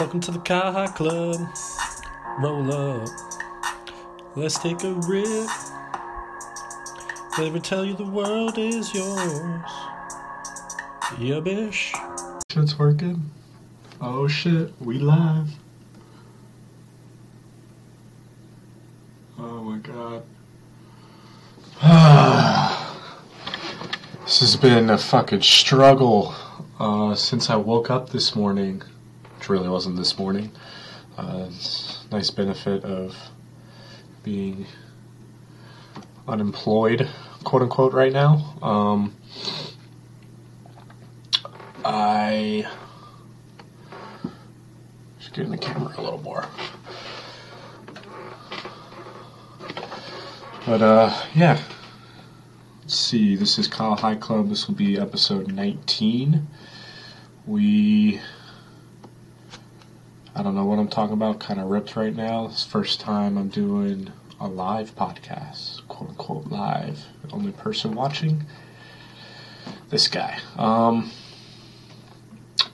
Welcome to the High Club. Roll up. Let's take a rip. Me tell you the world is yours. Yeah, bish. Shit's working. Oh shit, we live. Oh my god. this has been a fucking struggle uh, since I woke up this morning, which really wasn't this morning. Uh, nice benefit of being unemployed, quote unquote, right now. Um, I should get in the camera a little more. But uh, yeah. Let's see. This is Kyle High Club. This will be episode 19. We. I don't know what I'm talking about. Kind of ripped right now. It's first time I'm doing a live podcast, quote unquote live. Only person watching. This guy. Um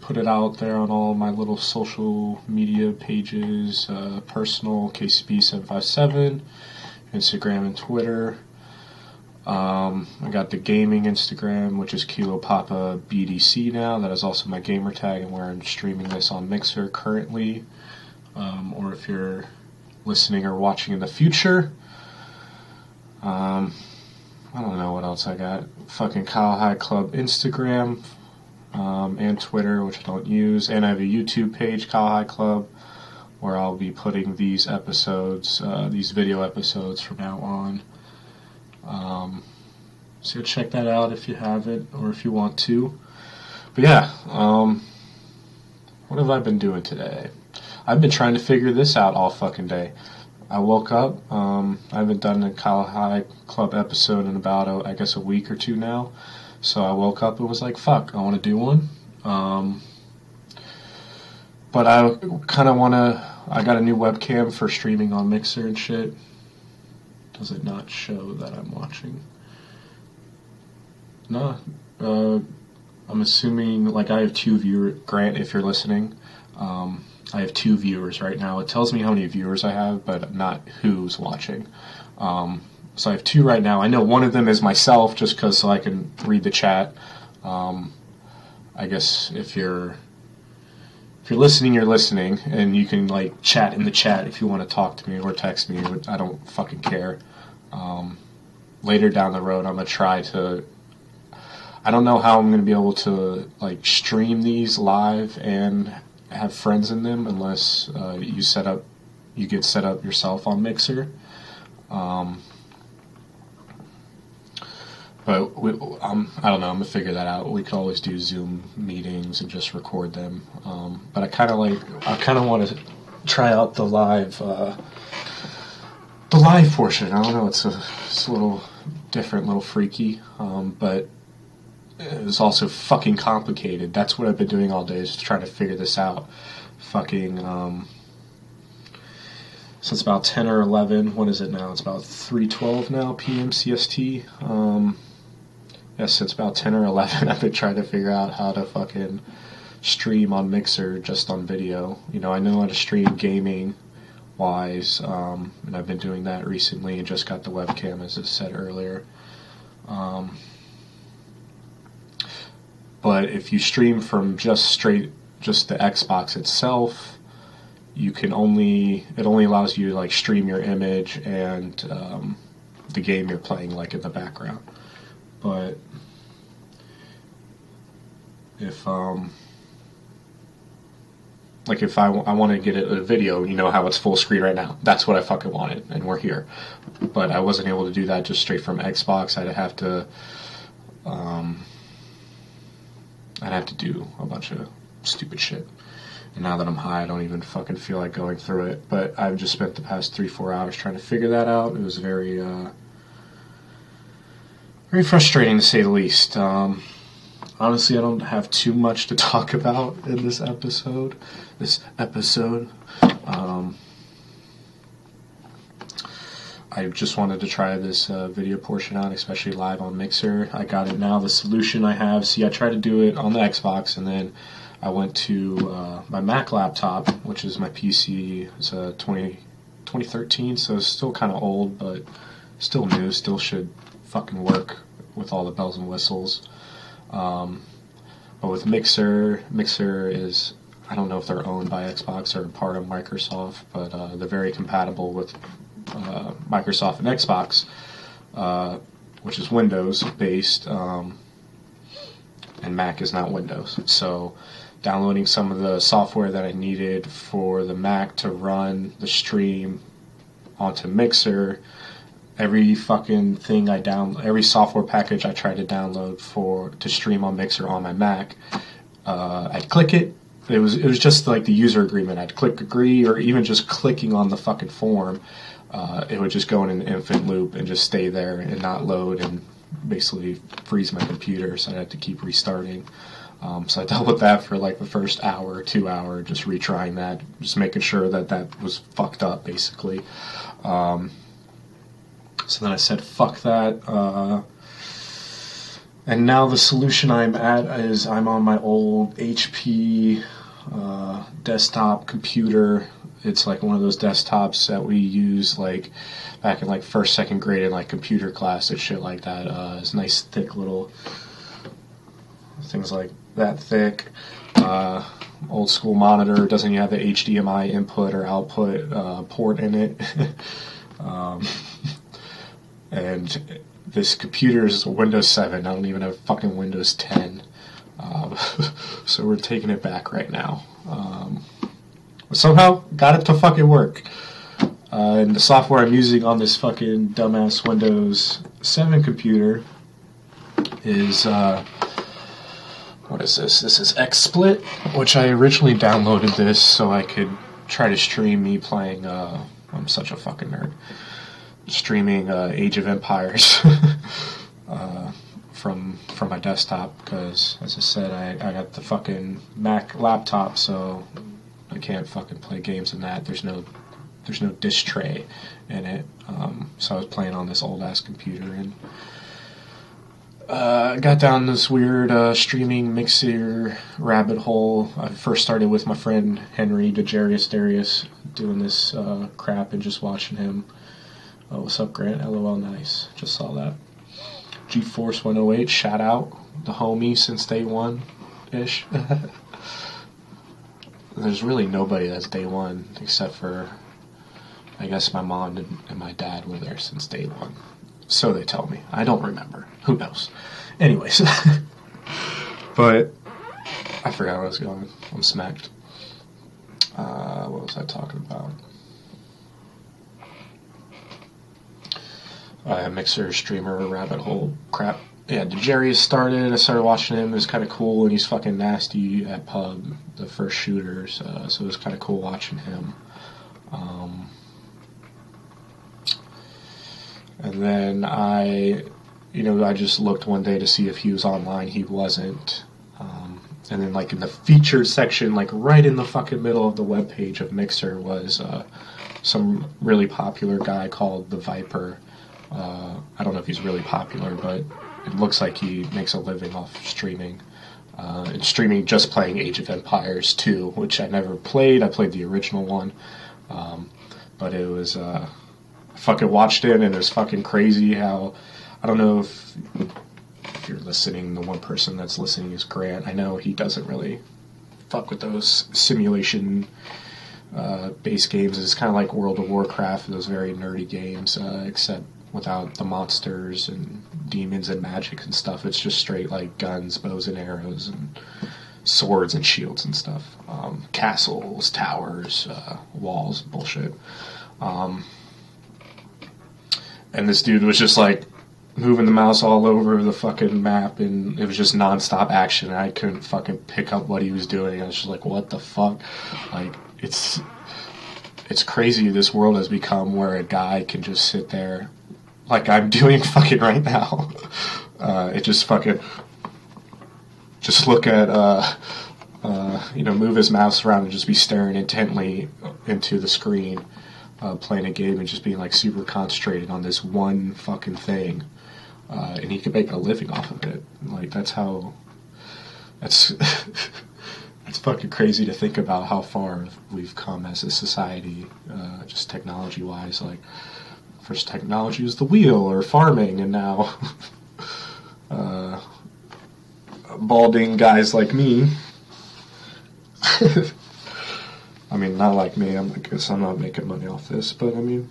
put it out there on all my little social media pages, uh, personal KCB757, Instagram and Twitter. Um, I got the gaming Instagram, which is Kilo Papa BDC now. That is also my gamer tag, and where I'm streaming this on Mixer currently. Um, or if you're listening or watching in the future, um, I don't know what else I got. Fucking Kyle High Club Instagram, um, and Twitter, which I don't use, and I have a YouTube page, Kyle High Club, where I'll be putting these episodes, uh, these video episodes from now on. Um, so check that out if you have it or if you want to. But yeah, um, what have I been doing today? I've been trying to figure this out all fucking day. I woke up. Um, I haven't done a Kyle High Club episode in about, a, I guess, a week or two now. So I woke up and was like, fuck, I want to do one. Um, but I kind of want to. I got a new webcam for streaming on Mixer and shit. Does it not show that I'm watching? No. Uh, I'm assuming, like, I have two viewers. Grant, if you're listening, um, I have two viewers right now. It tells me how many viewers I have, but not who's watching. Um, so I have two right now. I know one of them is myself, just because so I can read the chat. Um, I guess if you're if you're listening, you're listening, and you can like chat in the chat if you want to talk to me or text me. I don't fucking care. Um, later down the road, I'm gonna try to. I don't know how I'm gonna be able to like stream these live and have friends in them unless uh, you set up you get set up yourself on Mixer. Um, but we, um, I don't know. I'm gonna figure that out. We could always do Zoom meetings and just record them. Um, but I kind of like. I kind of want to try out the live. Uh, the live portion. I don't know. It's a, it's a little different, little freaky. Um, but it's also fucking complicated. That's what I've been doing all day is trying to figure this out. Fucking. Um, so it's about 10 or 11. What is it now? It's about 3:12 now p.m. CST. Um, yeah, since about 10 or 11, I've been trying to figure out how to fucking stream on Mixer just on video. You know, I know how to stream gaming wise, um, and I've been doing that recently and just got the webcam, as I said earlier. Um, but if you stream from just straight, just the Xbox itself, you can only, it only allows you to like stream your image and um, the game you're playing like in the background but if um like if I, I want to get a, a video, you know how it's full screen right now. That's what I fucking wanted, and we're here. But I wasn't able to do that just straight from Xbox. I'd have to, um, I'd have to do a bunch of stupid shit. And now that I'm high, I don't even fucking feel like going through it. But I've just spent the past three, four hours trying to figure that out. It was very, uh, very frustrating to say the least. Um, honestly, I don't have too much to talk about in this episode. This episode. Um, I just wanted to try this uh, video portion out, especially live on Mixer. I got it now. The solution I have, see, I tried to do it on the Xbox, and then I went to uh, my Mac laptop, which is my PC. It's a 20, 2013, so it's still kind of old, but still new. Still should fucking work with all the bells and whistles. Um, but with Mixer, Mixer is I don't know if they're owned by Xbox or part of Microsoft, but uh, they're very compatible with uh, Microsoft and Xbox, uh, which is Windows based, um, and Mac is not Windows. So, downloading some of the software that I needed for the Mac to run the stream onto Mixer. Every fucking thing I down, every software package I try to download for to stream on Mixer on my Mac, uh, I'd click it, it was it was just like the user agreement. I'd click agree, or even just clicking on the fucking form, uh, it would just go in an infinite loop and just stay there and not load and basically freeze my computer. So I had to keep restarting. Um, so I dealt with that for like the first hour, two hour, just retrying that, just making sure that that was fucked up, basically. Um, so then I said, "Fuck that." Uh, and now the solution I'm at is I'm on my old HP uh, desktop computer. It's like one of those desktops that we use like back in like first, second grade in like computer class and shit like that. Uh, it's nice, thick little things like that thick. Uh, old school monitor doesn't have the HDMI input or output uh, port in it. um, and this computer is a Windows 7. I don't even have fucking Windows 10. Um, so we're taking it back right now. Um, somehow got it to fucking work. Uh, and the software I'm using on this fucking dumbass Windows 7 computer is uh, what is this? This is XSplit, which I originally downloaded this so I could try to stream me playing. Uh, I'm such a fucking nerd. Streaming uh, Age of Empires. uh, from from my desktop because, as I said, I, I got the fucking Mac laptop, so I can't fucking play games in that. There's no there's no disk tray in it, um, so I was playing on this old ass computer and. Uh, got down this weird uh, streaming mixer rabbit hole. I first started with my friend Henry DeJarius Darius doing this uh, crap and just watching him. Oh, what's up, Grant? LOL, nice. Just saw that. GeForce 108, shout out the homie since day one ish. There's really nobody that's day one except for, I guess, my mom and, my dad were there since day one. So they tell me. I don't remember. Who knows? Anyways. but I forgot where I was going. I'm smacked. Uh, what was I talking about? Uh, mixer streamer rabbit hole crap. Yeah, Jerry has started. I started watching him. It was kind of cool, and he's fucking nasty at pub. The first shooters, uh, so it was kind of cool watching him. Um, and then I, you know, I just looked one day to see if he was online. He wasn't. Um, and then, like in the featured section, like right in the fucking middle of the web page of Mixer, was uh, some really popular guy called the Viper uh, I don't know if he's really popular, but it looks like he makes a living off streaming. Uh, and streaming just playing Age of Empires 2, which I never played. I played the original one. Um, but it was, uh, I fucking watched it and it was fucking crazy how, I don't know if, if you're listening, the one person that's listening is Grant. I know he doesn't really fuck with those simulation uh, games. It's kind of like World of Warcraft, those very nerdy games, uh, except without the monsters and demons and magic and stuff. It's just straight like guns, bows and arrows, and swords and shields and stuff. Um, castles, towers, uh, walls, bullshit. Um, and this dude was just like moving the mouse all over the fucking map, and it was just nonstop action. And I couldn't fucking pick up what he was doing. I was just like, what the fuck? Like, it's it's crazy this world has become where a guy can just sit there like I'm doing fucking right now. Uh, it just fucking just look at uh, uh, you know move his mouse around and just be staring intently into the screen, uh, playing a game and just being like super concentrated on this one fucking thing, uh, and he could make a living off of it. Like that's how that's that's fucking crazy to think about how far we've come as a society, uh, just technology wise. Like, first technology was the wheel or farming, and now uh, balding guys like me. I mean, not like me. I'm, I guess I'm not making money off this, but I mean,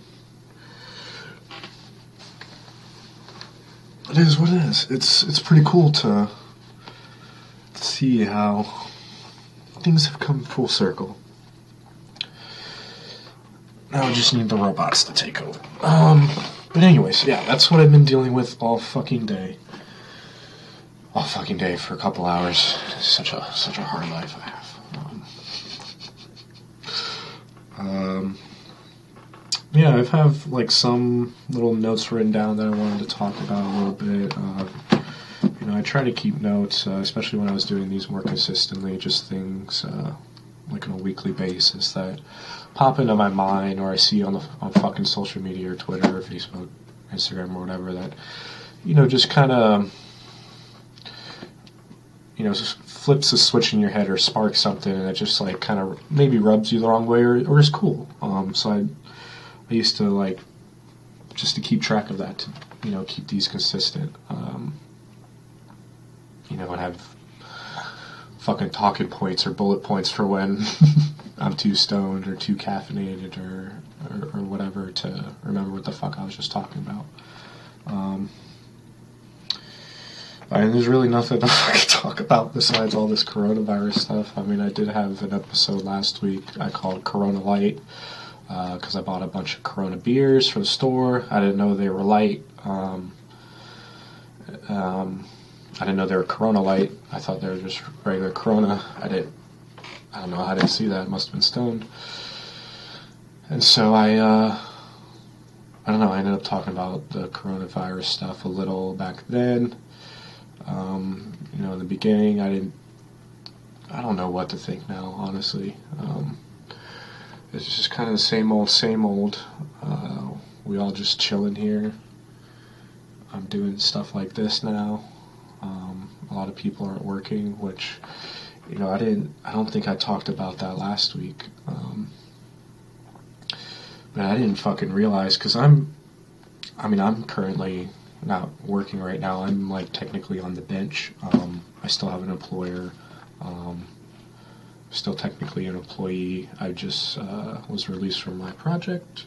it is what it is. It's it's pretty cool to see how things have come full circle. We just need the robots to take over. Um, but anyways, yeah, that's what I've been dealing with all fucking day. All fucking day for a couple hours. Such a such a hard life I have. Um, um, yeah, I have like some little notes written down that I wanted to talk about a little bit. Uh, you know, I try to keep notes, uh, especially when I was doing these more consistently, just things uh, like on a weekly basis that pop into my mind or I see on the on fucking social media or Twitter or Facebook, Instagram or whatever that you know just kind of you know flips a switch in your head or sparks something and it just like kind of maybe rubs you the wrong way or, or is cool. Um, so I I used to like just to keep track of that to you know keep these consistent. Um, you know, and have fucking talking points or bullet points for when I'm too stoned or too caffeinated or, or, or whatever to remember what the fuck I was just talking about. Um, and there's really nothing I can talk about besides all this coronavirus stuff. I mean, I did have an episode last week I called Corona Light because uh, I bought a bunch of Corona beers from the store. I didn't know they were light. Um, um, I didn't know they were Corona Light. I thought they were just regular Corona. I didn't. I don't know. how didn't see that. Must have been stoned. And so I, uh, I don't know. I ended up talking about the coronavirus stuff a little back then. Um, you know, in the beginning, I didn't. I don't know what to think now, honestly. Um, it's just kind of the same old, same old. Uh, we all just chilling here. I'm doing stuff like this now. Um, a lot of people aren't working, which you know I didn't. I don't think I talked about that last week. Um, but I didn't fucking realize because I'm. I mean, I'm currently not working right now. I'm like technically on the bench. Um, I still have an employer. Um, still technically an employee. I just uh, was released from my project.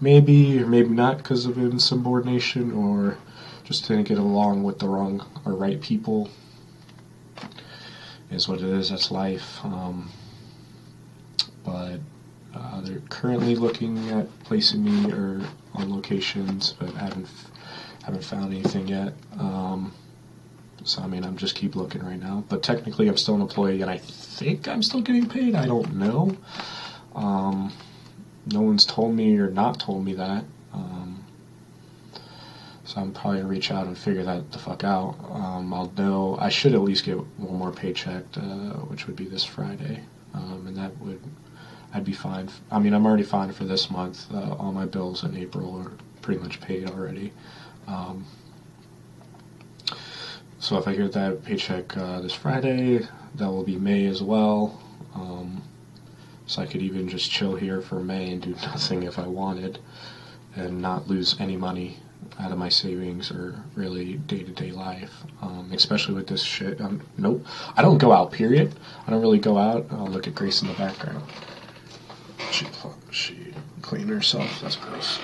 Maybe or maybe not because of insubordination or just didn't get along with the wrong or right people. Is what it is. That's life. Um, but uh, they're currently looking at placing me or on locations, but haven't haven't found anything yet. Um, so I mean, I'm just keep looking right now. But technically, I'm still an employee, and I think I'm still getting paid. I don't know. Um, no one's told me or not told me that. So I'm probably reach out and figure that the fuck out. Um, I'll know. I should at least get one more paycheck, uh, which would be this Friday, um, and that would. I'd be fine. I mean, I'm already fine for this month. Uh, all my bills in April are pretty much paid already. Um, so if I get that paycheck uh, this Friday, that will be May as well. Um, so I could even just chill here for May and do nothing if I wanted, and not lose any money out of my savings or really day to day life, um, especially with this shit. Um, nope, I don't go out. Period. I don't really go out. I'll look at Grace in the background. She she cleaned herself. That's gross.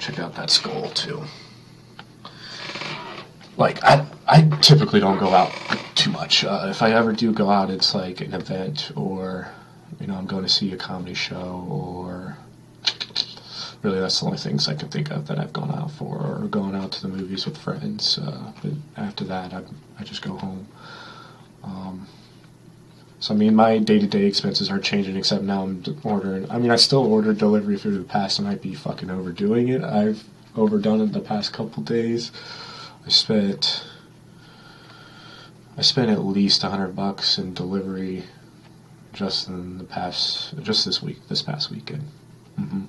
Check out that skull too. Like I I typically don't go out too much. Uh, if I ever do go out, it's like an event or you know I'm going to see a comedy show or really that's the only things I can think of that I've gone out for, or going out to the movies with friends. Uh, but after that, I, I just go home. Um, so I mean, my day-to-day expenses aren't changing, except now I'm ordering. I mean, I still order delivery through the past. And I might be fucking overdoing it. I've overdone it the past couple days. I spent. I spent at least a hundred bucks in delivery just in the past, just this week, this past weekend. Mm-hmm.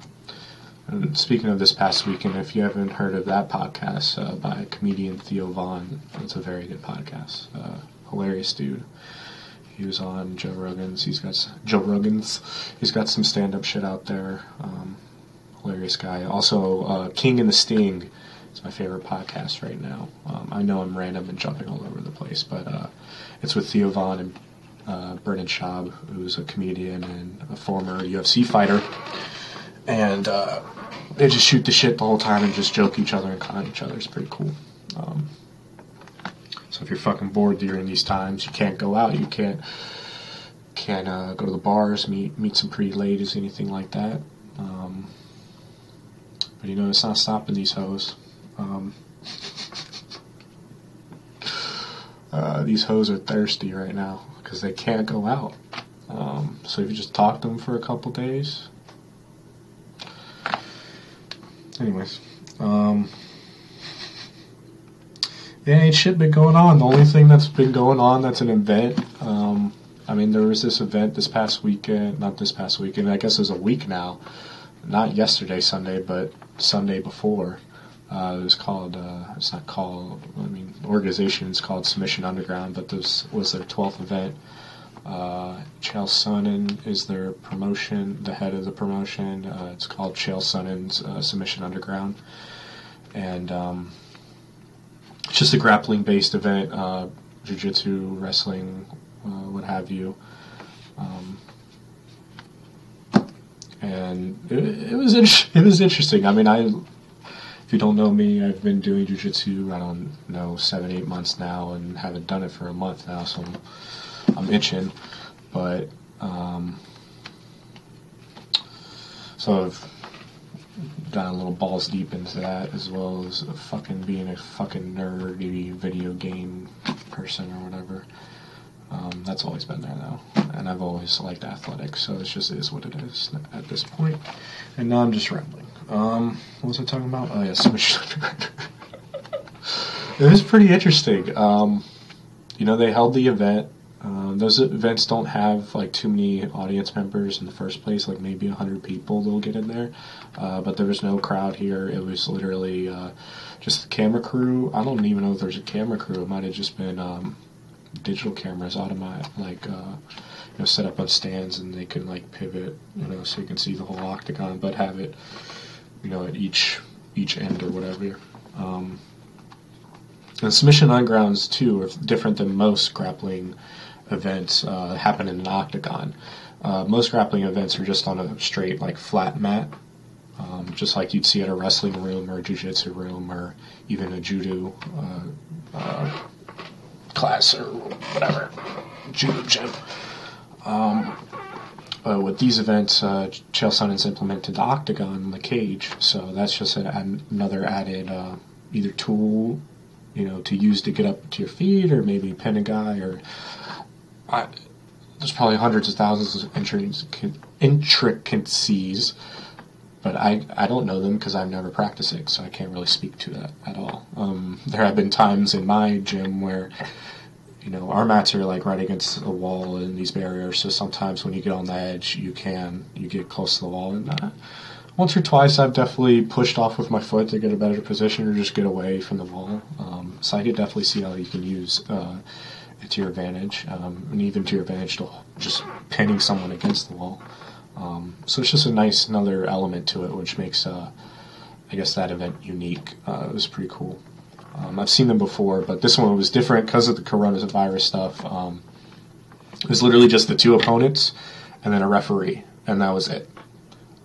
And speaking of this past weekend, if you haven't heard of that podcast uh, by comedian Theo Von, it's a very good podcast. Uh, hilarious dude. He was on Joe Rogan's. He's got Joe Rogan's. He's got some stand-up shit out there. Um, hilarious guy. Also, uh, King and the Sting is my favorite podcast right now. Um, I know I'm random and jumping all over the place, but uh, it's with Theo Von and uh, Brendan Schaub, who's a comedian and a former UFC fighter. And uh, they just shoot the shit the whole time and just joke each other and con each other. It's pretty cool. Um, so if you're fucking bored during these times, you can't go out. You can't can't uh, go to the bars, meet meet some pretty ladies, anything like that. Um, but you know, it's not stopping these hoes. Um, uh, these hoes are thirsty right now because they can't go out. Um, so if you just talk to them for a couple days. Anyways, um, yeah, ain't shit been going on. The only thing that's been going on that's an event. Um, I mean, there was this event this past weekend, not this past weekend. I guess it was a week now. Not yesterday, Sunday, but Sunday before. Uh, it was called. Uh, it's not called. I mean, organization is called Submission Underground, but this was their twelfth event. Uh, Chael Sonnen is their promotion, the head of the promotion. Uh, it's called Chael Sonnen's uh, Submission Underground, and um, it's just a grappling-based event, uh, jiu-jitsu, wrestling, uh, what have you. Um, and it, it was it was interesting. I mean, I if you don't know me, I've been doing jiu-jitsu. I don't know seven, eight months now, and haven't done it for a month now, so I'm, I'm itching. But um, so I've gotten a little balls deep into that, as well as fucking being a fucking nerdy video game person or whatever. Um, that's always been there though, and I've always liked athletics, so it just is what it is at this point. And now I'm just rambling. Um, what was I talking about? Oh yeah, submission. it was pretty interesting. Um, you know, they held the event. Um, those events don't have like too many audience members in the first place. Like maybe hundred people they'll get in there, uh, but there was no crowd here. It was literally uh, just the camera crew. I don't even know if there's a camera crew. It might have just been um, digital cameras, automatic, like uh, you know, set up on stands, and they can like pivot, you know, so you can see the whole octagon, but have it, you know, at each each end or whatever. Um, and Submission Undergrounds too are different than most grappling events uh, happen in an octagon. Uh, most grappling events are just on a straight, like flat mat, um, just like you'd see at a wrestling room or a jiu-jitsu room or even a judo uh, uh, class or whatever, judo gym. Um, but with these events, uh, Chael Sonnen's implemented the octagon, the cage, so that's just an- another added uh, either tool, you know, to use to get up to your feet, or maybe pin a guy, or I, there's probably hundreds of thousands of intricacies, but I, I don't know them because I've never practiced it, so I can't really speak to that at all. Um, there have been times in my gym where, you know, our mats are like right against the wall and these barriers, so sometimes when you get on the edge, you can, you get close to the wall and uh, once or twice I've definitely pushed off with my foot to get a better position or just get away from the wall. Um, so I could definitely see how you can use uh, to your advantage, um, and even to your advantage to just pinning someone against the wall. Um, so it's just a nice another element to it, which makes uh, I guess that event unique. Uh, it was pretty cool. Um, I've seen them before, but this one was different because of the coronavirus stuff. Um, it was literally just the two opponents and then a referee, and that was it.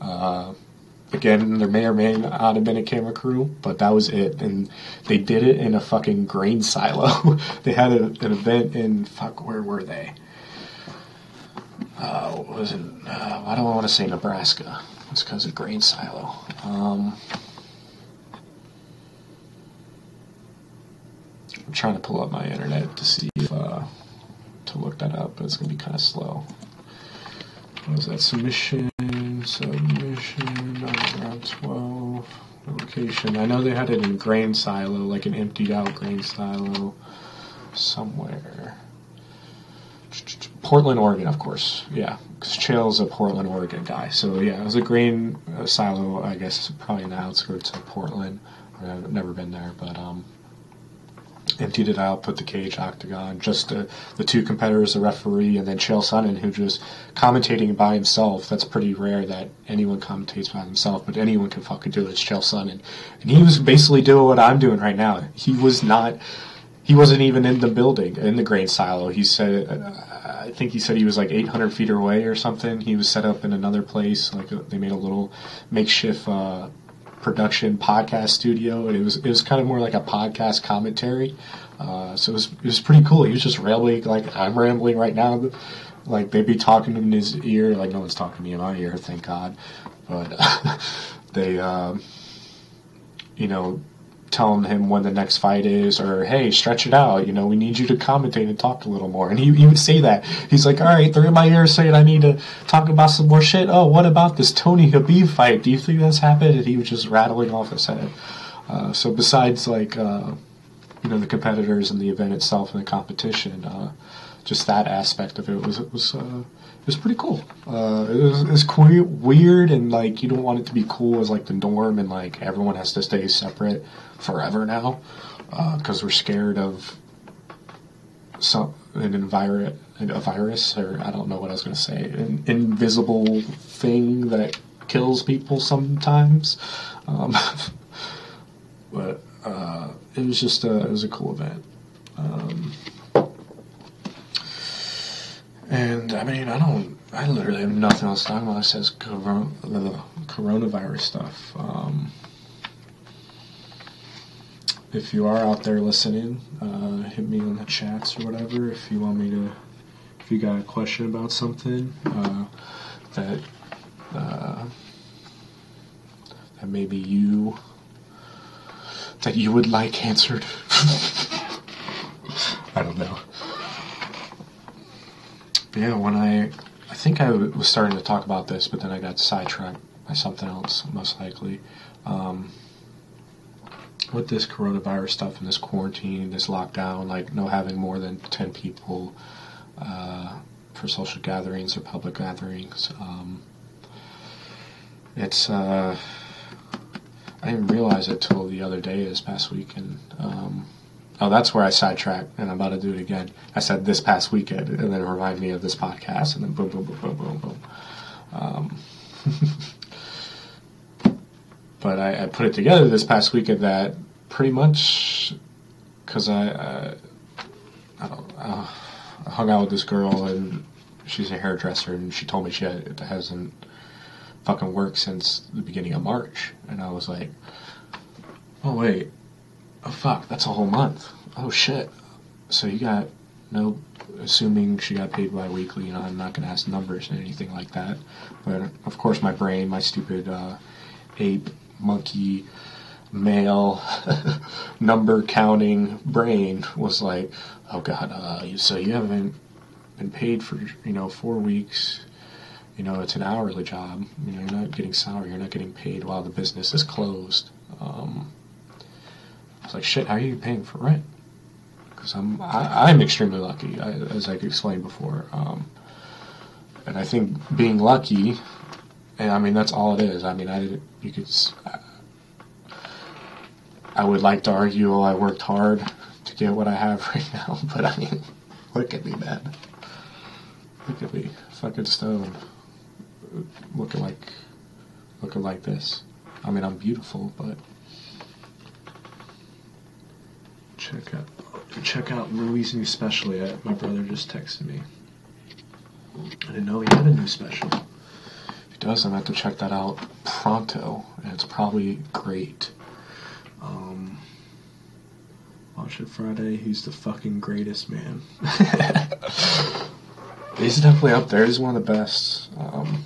Uh, again, there may or may not have been a camera crew, but that was it. And they did it in a fucking grain silo. they had a, an event in fuck. Where were they? Uh, was it? Uh, why do I want to say Nebraska? It's because of grain silo. Um, I'm trying to pull up my internet to see if uh, to look that up, but it's gonna be kind of slow. What was that submission? Submission around 12 location. I know they had it in grain silo, like an emptied out grain silo somewhere. Portland, Oregon, of course. Yeah, because Chael's a Portland, Oregon guy. So yeah, it was a grain uh, silo. I guess probably in the outskirts of Portland. I've never been there, but um, emptied it out, put the cage octagon, just uh, the two competitors, the referee, and then Chael Sonnen, who just commentating by himself. That's pretty rare that anyone commentates by themselves, but anyone can fucking do it. It's Chael Sonnen, and he was basically doing what I'm doing right now. He was not. He wasn't even in the building in the grain silo. He said, I think he said he was like 800 feet away or something. He was set up in another place. Like they made a little makeshift uh, production podcast studio, and it was it was kind of more like a podcast commentary. Uh, so it was it was pretty cool. He was just rambling like I'm rambling right now. Like they'd be talking in his ear, like no one's talking to me in my ear, thank God. But they, um, you know, telling him when the next fight is, or hey, stretch it out. You know, we need you to commentate and talk a little more. And he, he would say that. He's like, all right, they're in my ear saying I need to talk about some more shit. Oh, what about this Tony Khabib fight? Do you think that's happened? And he was just rattling off his head. Uh, so besides like, uh, you know, the competitors and the event itself and the competition, uh, just that aspect of it was it was it was pretty cool. Uh, it was, it was queer, weird and like you don't want it to be cool as like the norm and like everyone has to stay separate forever now because uh, we're scared of some an environment a virus or I don't know what I was going to say an invisible thing that kills people sometimes. Um, but uh, it was just a, it was a cool event. Um, and I mean, I don't, I literally have nothing else to talk about. It says corona, coronavirus stuff. Um, if you are out there listening, uh, hit me on the chats or whatever. If you want me to, if you got a question about something uh, that uh, that maybe you that you would like answered. I don't know yeah, when I, I think I was starting to talk about this, but then I got sidetracked by something else, most likely. Um, with this coronavirus stuff and this quarantine, this lockdown, like no having more than 10 people uh, for social gatherings or public gatherings, um, it's, uh, I didn't realize it till the other day, this past weekend. Um, Oh, that's where I sidetracked, and I'm about to do it again. I said this past weekend, and then it reminded me of this podcast, and then boom, boom, boom, boom, boom, boom. Um, but I, I, put it together this past weekend that pretty much because I, I, uh, I hung out with this girl, and she's a hairdresser, and she told me she had, hasn't fucking worked since the beginning of March, and I was like, oh wait oh fuck, that's a whole month. Oh shit. So you got no, assuming she got paid bi-weekly, you know, I'm not going to ask numbers and anything like that. But of course my brain, my stupid uh, ape, monkey, male, number counting brain was like, oh god, uh, so you haven't been paid for, you know, four weeks. You know, it's an hourly job. You know, you're not getting salary. You're not getting paid while the business is closed. Um, I was like, shit, how are you paying for rent? Because I'm I, am extremely lucky, I, as I explained before. Um, and I think being lucky, and I mean that's all it is. I mean, I didn't you could. I would like to argue, well, I worked hard to get what I have right now, but I mean, look at me, man. Look at me, fucking stone, looking like, looking like this. I mean, I'm beautiful, but check out check out Louis' new special yet. My brother just texted me. I didn't know he had a new special. If he does, I'm gonna have to check that out pronto, and it's probably great. Um, watch it Friday. He's the fucking greatest man. He's definitely up there. He's one of the best. Um,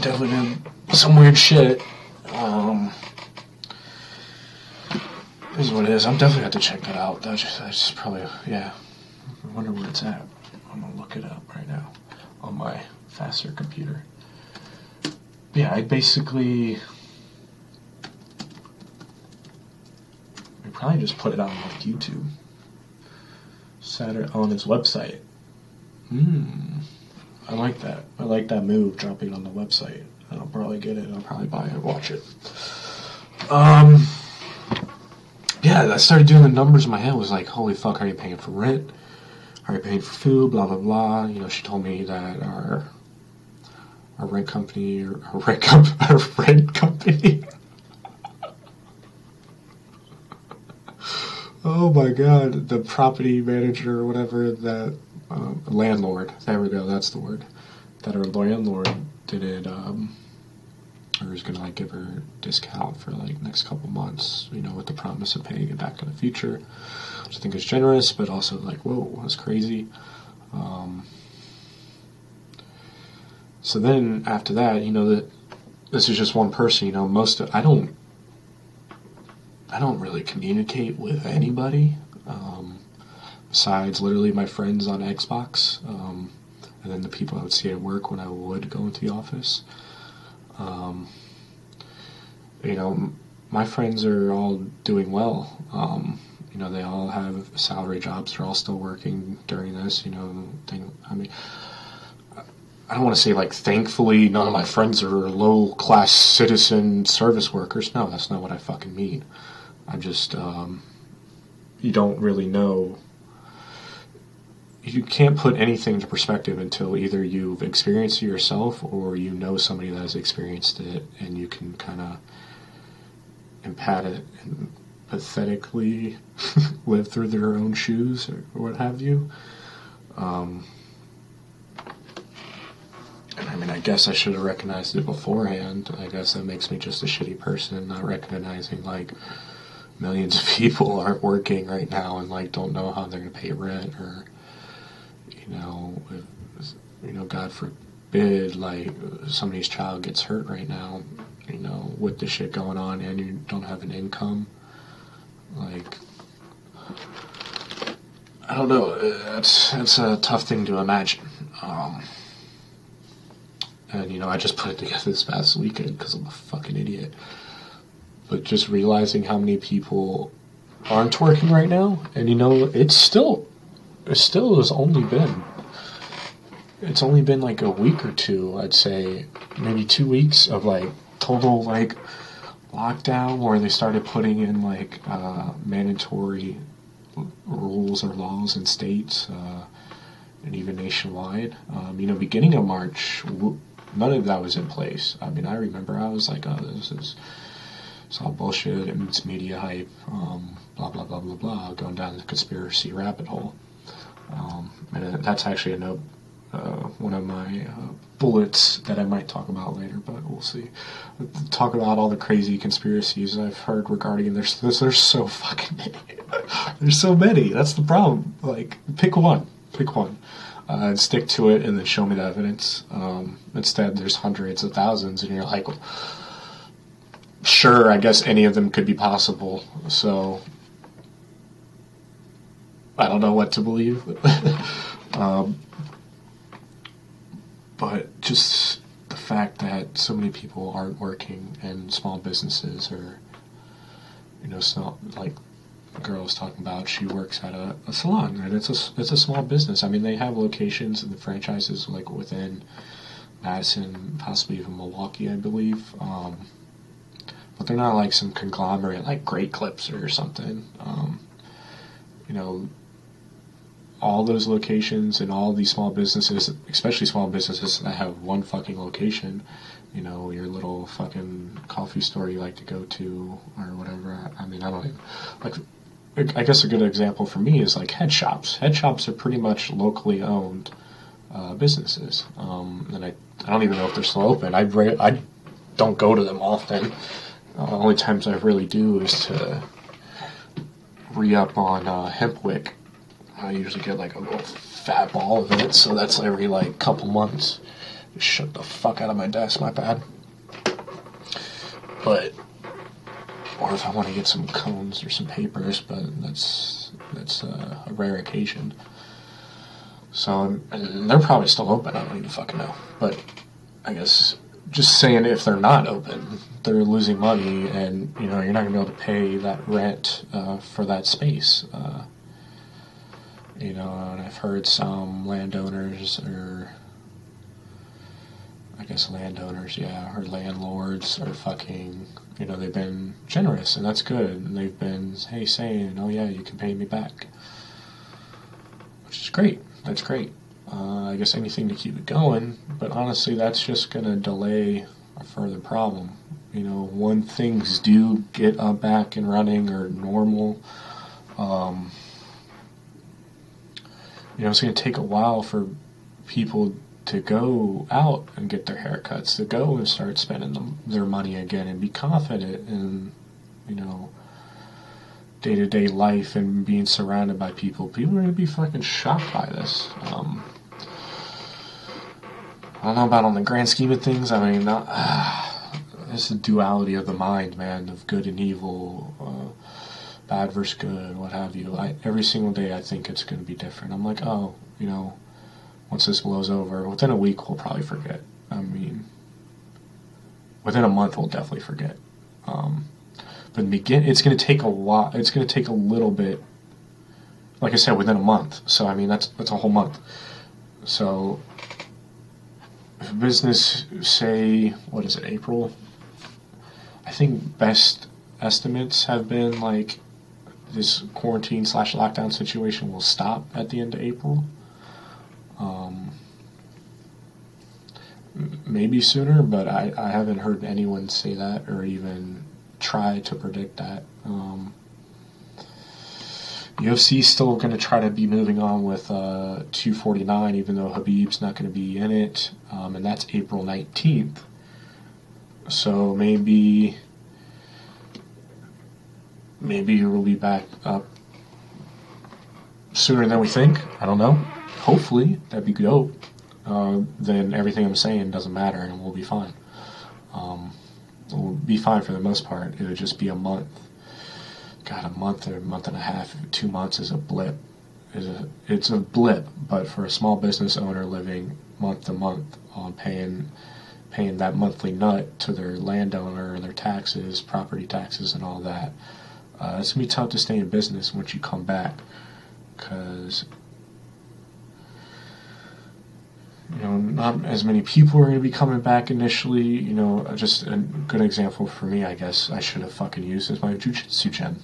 definitely did some weird shit. Um, this is what it is. I'm definitely have to check that out. That's just, that's just probably yeah. I wonder where it's at. I'm gonna look it up right now on my faster computer. Yeah, I basically I probably just put it on like YouTube. Saturday on his website. Hmm. I like that. I like that move, dropping on the website. I'll probably get it. I'll probably buy it, watch it. Um yeah, I started doing the numbers in my head. I was like, holy fuck, are you paying for rent? Are you paying for food? Blah blah blah. You know, she told me that our our rent company, our rent, comp- our rent company. oh my god, the property manager or whatever that um, landlord. There we go. That's the word. That our landlord didn't. Um, or was gonna like give her a discount for like next couple months, you know, with the promise of paying it back in the future, which I think is generous, but also like, whoa, that's crazy. Um, so then after that, you know, that this is just one person. You know, most of, I don't, I don't really communicate with anybody um, besides literally my friends on Xbox, um, and then the people I would see at work when I would go into the office. Um, you know, my friends are all doing well. Um, you know, they all have salary jobs. They're all still working during this. You know, thing, I mean, I don't want to say like thankfully none of my friends are low class citizen service workers. No, that's not what I fucking mean. I'm just um, you don't really know. You can't put anything into perspective until either you've experienced it yourself or you know somebody that has experienced it, and you can kind of empat it and pathetically live through their own shoes or, what have you. Um, I mean, I guess I should have recognized it beforehand. I guess that makes me just a shitty person, not recognizing like millions of people aren't working right now and like don't know how they're going to pay rent or, you know, if, you know, God forbid, like somebody's child gets hurt right now, you know, with the shit going on and you don't have an income. Like, I don't know. It's it's a tough thing to imagine. Um, and you know, I just put it together this past weekend because I'm a fucking idiot. But just realizing how many people aren't working right now, and you know, it's still, it still has only been, it's only been like a week or two, I'd say, maybe two weeks of like total like lockdown where they started putting in like uh, mandatory rules or laws in states uh, and even nationwide. Um, you know, beginning of March, none of that was in place. I mean, I remember I was like, oh, this is it's all bullshit. It's media hype. Um, blah blah blah blah blah. Going down the conspiracy rabbit hole. Um, and that's actually a note. Uh, one of my uh, bullets that I might talk about later, but we'll see. Talk about all the crazy conspiracies I've heard regarding there's there's, there's so fucking many. there's so many. That's the problem. Like pick one. Pick one. Uh, and stick to it, and then show me the evidence. Um, instead, there's hundreds of thousands, and you're like, sure, I guess any of them could be possible. So I don't know what to believe. um, but just the fact that so many people aren't working and small businesses are, you know, not like the girl was talking about. She works at a, a salon, and it's a it's a small business. I mean, they have locations and the franchises like within Madison, possibly even Milwaukee, I believe. Um, but they're not like some conglomerate like Great Clips or something. Um, you know, all those locations and all these small businesses, especially small businesses that have one fucking location, you know, your little fucking coffee store you like to go to or whatever. I mean, I don't even like. I guess a good example for me is like head shops. Head shops are pretty much locally owned uh, businesses, um, and I, I don't even know if they're still open. I I don't go to them often. Uh, only times I really do is to re up on uh, Hempwick. I usually get like a little fat ball of it, so that's every like couple months. Just shut the fuck out of my desk, my bad. But or if I want to get some cones or some papers, but that's that's uh, a rare occasion. So they're probably still open. I don't even fucking know. But I guess just saying if they're not open, they're losing money, and you know you're not to be able to pay that rent uh, for that space. Uh, you know, and I've heard some landowners or I guess landowners, yeah, or landlords are fucking, you know, they've been generous, and that's good. And they've been, hey, saying, oh yeah, you can pay me back, which is great. That's great. Uh, I guess anything to keep it going, but honestly, that's just going to delay a further problem. You know, when things do get uh, back and running or normal, um, you know, it's going to take a while for people to go out and get their haircuts, to go and start spending their money again and be confident in, you know, day to day life and being surrounded by people. People are going to be fucking shocked by this. Um, I don't know about on the grand scheme of things. I mean, not, uh, it's the duality of the mind, man, of good and evil, uh, bad versus good, what have you. I, every single day, I think it's going to be different. I'm like, oh, you know once this blows over, within a week we'll probably forget. I mean, within a month we'll definitely forget. Um, but begin, it's going to take a lot. It's going to take a little bit. Like I said, within a month. So I mean, that's that's a whole month. So, if business say what is it, April? I think best estimates have been like this quarantine slash lockdown situation will stop at the end of April. Um, maybe sooner, but I, I haven't heard anyone say that or even try to predict that. Um, UFC still going to try to be moving on with uh, 249, even though Khabib's not going to be in it, um, and that's April 19th. So maybe maybe we'll be back up sooner than we think. I don't know hopefully that'd be dope. Uh, then everything I'm saying doesn't matter, and we'll be fine. Um, we'll be fine for the most part. It would just be a month. God, a month or a month and a half, two months is a blip. A it's a blip, but for a small business owner living month to month on paying paying that monthly nut to their landowner and their taxes, property taxes, and all that, uh, it's gonna be tough to stay in business once you come back, because you know, not as many people are to be coming back initially. You know, just a good example for me, I guess, I should have fucking used is my jujitsu gym.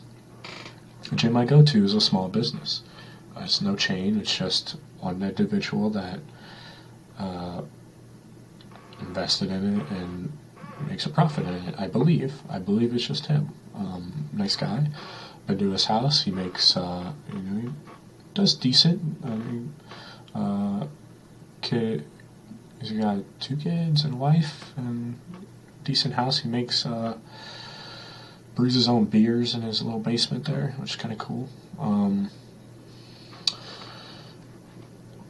The gym I go to is a small business. Uh, it's no chain, it's just one individual that uh, invested in it and makes a profit in it. I believe. I believe it's just him. Um, nice guy. Been to his house. He makes, uh, you know, he does decent. I mean, uh, kid. He's got two kids and a wife and decent house. He makes uh, brews his own beers in his little basement there, which is kind of cool. Um,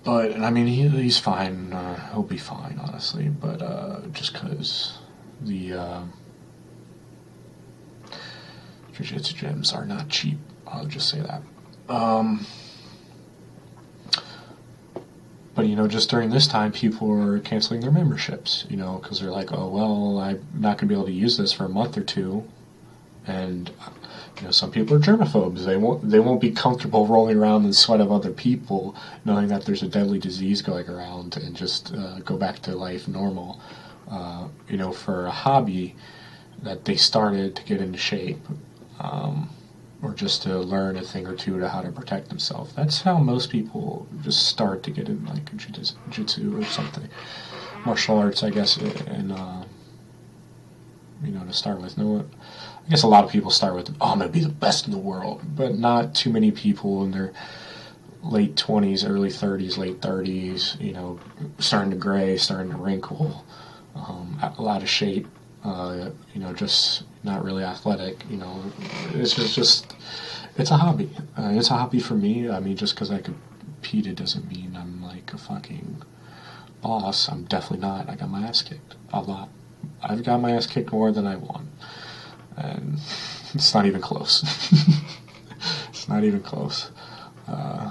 but I mean, he, he's fine. Uh, he'll be fine, honestly. But uh, just because the uh, jiu-jitsu gyms are not cheap, I'll just say that. Um, but you know, just during this time, people are canceling their memberships. You know, because they're like, oh well, I'm not gonna be able to use this for a month or two, and you know, some people are germaphobes. They won't they won't be comfortable rolling around in the sweat of other people, knowing that there's a deadly disease going around, and just uh, go back to life normal. Uh, you know, for a hobby that they started to get into shape. Um, or just to learn a thing or two to how to protect themselves. That's how most people just start to get in like jiu-jitsu or something, martial arts, I guess, and uh, you know to start with. No, I guess a lot of people start with, "Oh, I'm gonna be the best in the world," but not too many people in their late 20s, early 30s, late 30s, you know, starting to gray, starting to wrinkle, um, a lot of shape, uh, you know, just not really athletic. You know, it's just, just it's a hobby. Uh, it's a hobby for me. I mean, just because I competed doesn't mean I'm like a fucking boss. I'm definitely not. I got my ass kicked a lot. I've got my ass kicked more than I won, and it's not even close. it's not even close. Uh,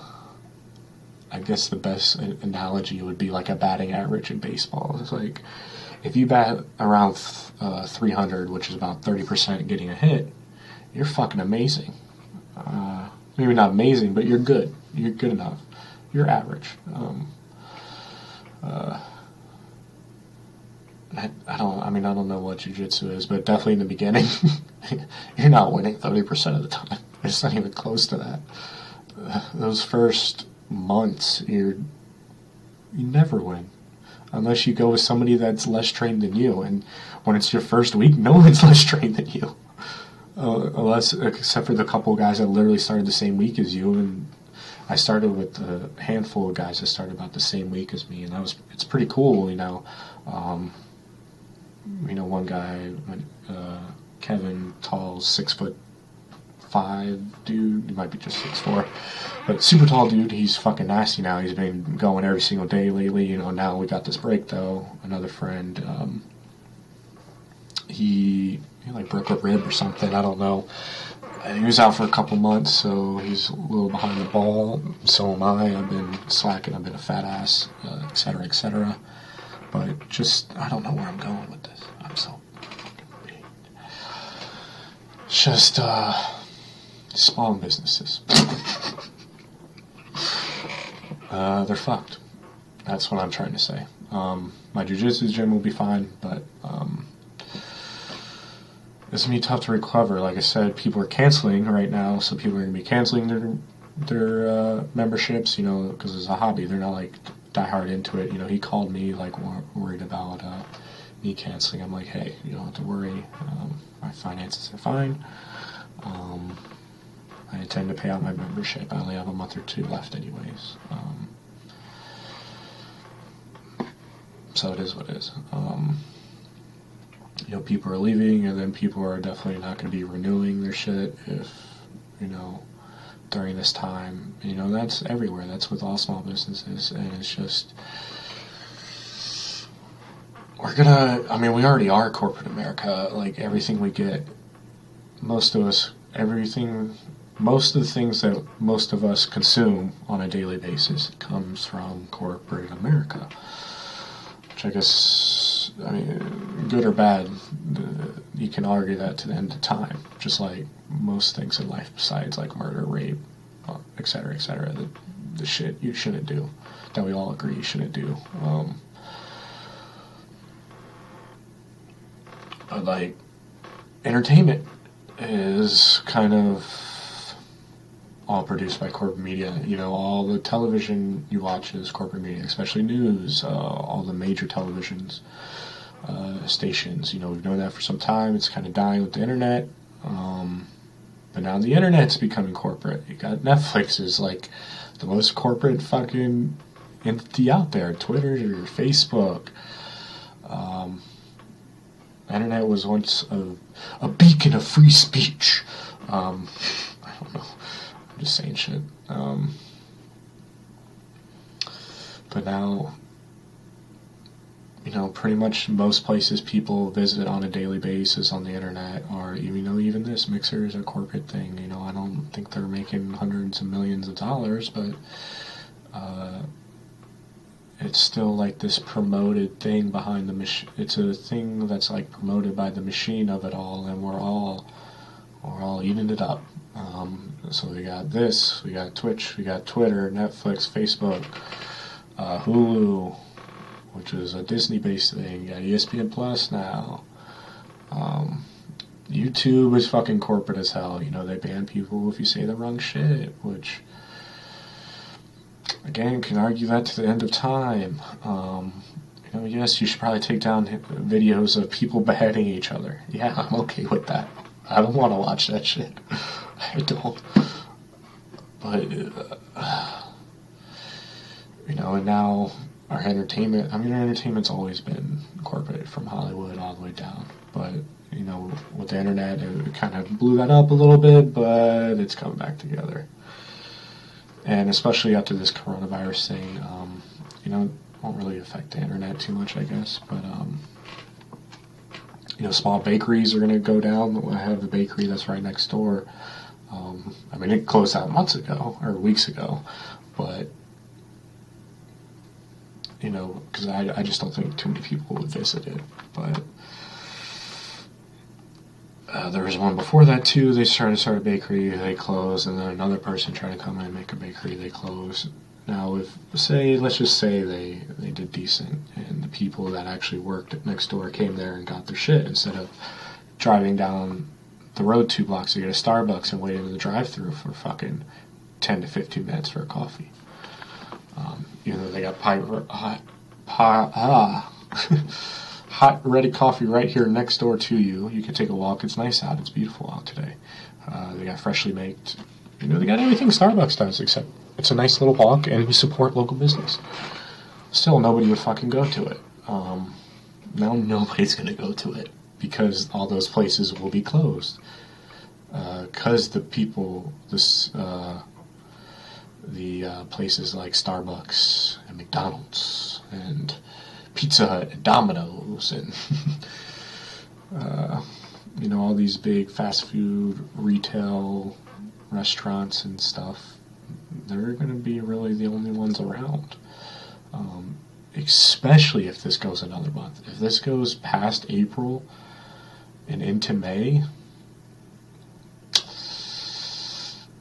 I guess the best analogy would be like a batting average in baseball. It's like if you bat around uh, 300, which is about 30% getting a hit, you're fucking amazing. Uh, maybe not amazing, but you're good. You're good enough. You're average. Um, uh, I mean, I don't know what jujitsu is, but definitely in the beginning, you're not winning 30% of the time. It's not even close to that. Uh, those first months, you're you never win unless you go with somebody that's less trained than you. And when it's your first week, no one's less trained than you, uh, unless except for the couple guys that literally started the same week as you. And I started with a handful of guys that started about the same week as me, and that was it's pretty cool, you know. Um, you know, one guy, uh, Kevin, tall, six foot five dude. He might be just six four, but super tall dude. He's fucking nasty now. He's been going every single day lately. You know, now we got this break though. Another friend, um, he, he like broke a rib or something. I don't know. He was out for a couple months, so he's a little behind the ball. So am I. I've been slacking. I've been a fat ass, uh, et cetera, et cetera. But just, I don't know where I'm going with this. I'm so. Just, uh, small businesses. uh, they're fucked. That's what I'm trying to say. Um, my jujitsu gym will be fine, but um, it's gonna be tough to recover. Like I said, people are canceling right now, so people are gonna be canceling their their uh, memberships. You know, because it's a hobby. They're not like die hard into it. You know, he called me like worried about uh, me canceling. I'm like, hey, you don't have to worry. Um, my finances are fine. Um, I intend to pay out my membership. I only have a month or two left, anyways. Um, so it is what it is. Um, you know, people are leaving, and then people are definitely not going to be renewing their shit if, you know, during this time. You know, that's everywhere. That's with all small businesses, and it's just we're gonna. I mean, we already are corporate America. Like everything we get, most of us, everything, most of the things that most of us consume on a daily basis comes from corporate America. Which I guess, I mean, good or bad, you can argue that to the end of time. Just like most things in life, besides like murder, rape, etc., etc. The, the shit you shouldn't do, that we all agree you shouldn't do. Um, but like, entertainment is kind of all produced by corporate media. You know, all the television you watch is corporate media, especially news, uh, all the major televisions. Uh, stations, you know, we've known that for some time. It's kind of dying with the internet. Um, but now the internet's becoming corporate. You got Netflix is like the most corporate fucking entity out there. Twitter or Facebook. Um, internet was once a, a beacon of free speech. Um, I don't know. Just saying shit. Um, but now you know, pretty much most places people visit on a daily basis on the internet are, you know, even this Mixer is a corporate thing. You know, I don't think they're making hundreds of millions of dollars, but uh, it's still like this promoted thing behind the machine. It's a thing that's like promoted by the machine of it all, and we're all we're all eating it up. Um, so we got this, we got Twitch, we got Twitter, Netflix, Facebook, uh, Hulu which is a Disney-based thing. You got ESPN Plus now. Um, YouTube is fucking corporate as hell. You know they ban people if you say the wrong shit, which again can argue that to the end of time. Um, you know, yes, you should probably take down videos of people beheading each other. Yeah, I'm okay with that. I don't want to watch that shit. I don't. But uh, you know, and now our entertainment. I mean, our entertainment's always been corporate from Hollywood all the way down. But you know, with the internet, it kind of blew that up a little bit, but it's coming back together. And especially after this coronavirus thing, um, you know, it won't really affect the internet too much, I guess. But um, you know, small bakeries are going to go down. I have a bakery that's right next door. Um, I mean, it closed out months ago or weeks ago, but you know, because I, I just don't think too many people would visit it. But uh, there was one before that too. They started to start a bakery, they closed, and then another person tried to come in and make a bakery, they closed. Now, if say, let's just say they they did decent, and the people that actually worked next door came there and got their shit instead of driving down the road two blocks to get a Starbucks and wait in the drive-through for fucking ten to fifteen minutes for a coffee. Um, even though they got pie, hot, pie, ah, hot ready coffee right here next door to you. You can take a walk. It's nice out. It's beautiful out today. Uh, they got freshly made. You know, they got everything Starbucks does, except it's a nice little walk, and we support local business. Still, nobody would fucking go to it. Um, now nobody's gonna go to it because all those places will be closed. Because uh, the people, this, uh, the uh, places like Starbucks and McDonald's and Pizza Hut and Domino's and uh, you know all these big fast food retail restaurants and stuff they're going to be really the only ones around um, especially if this goes another month if this goes past april and into may.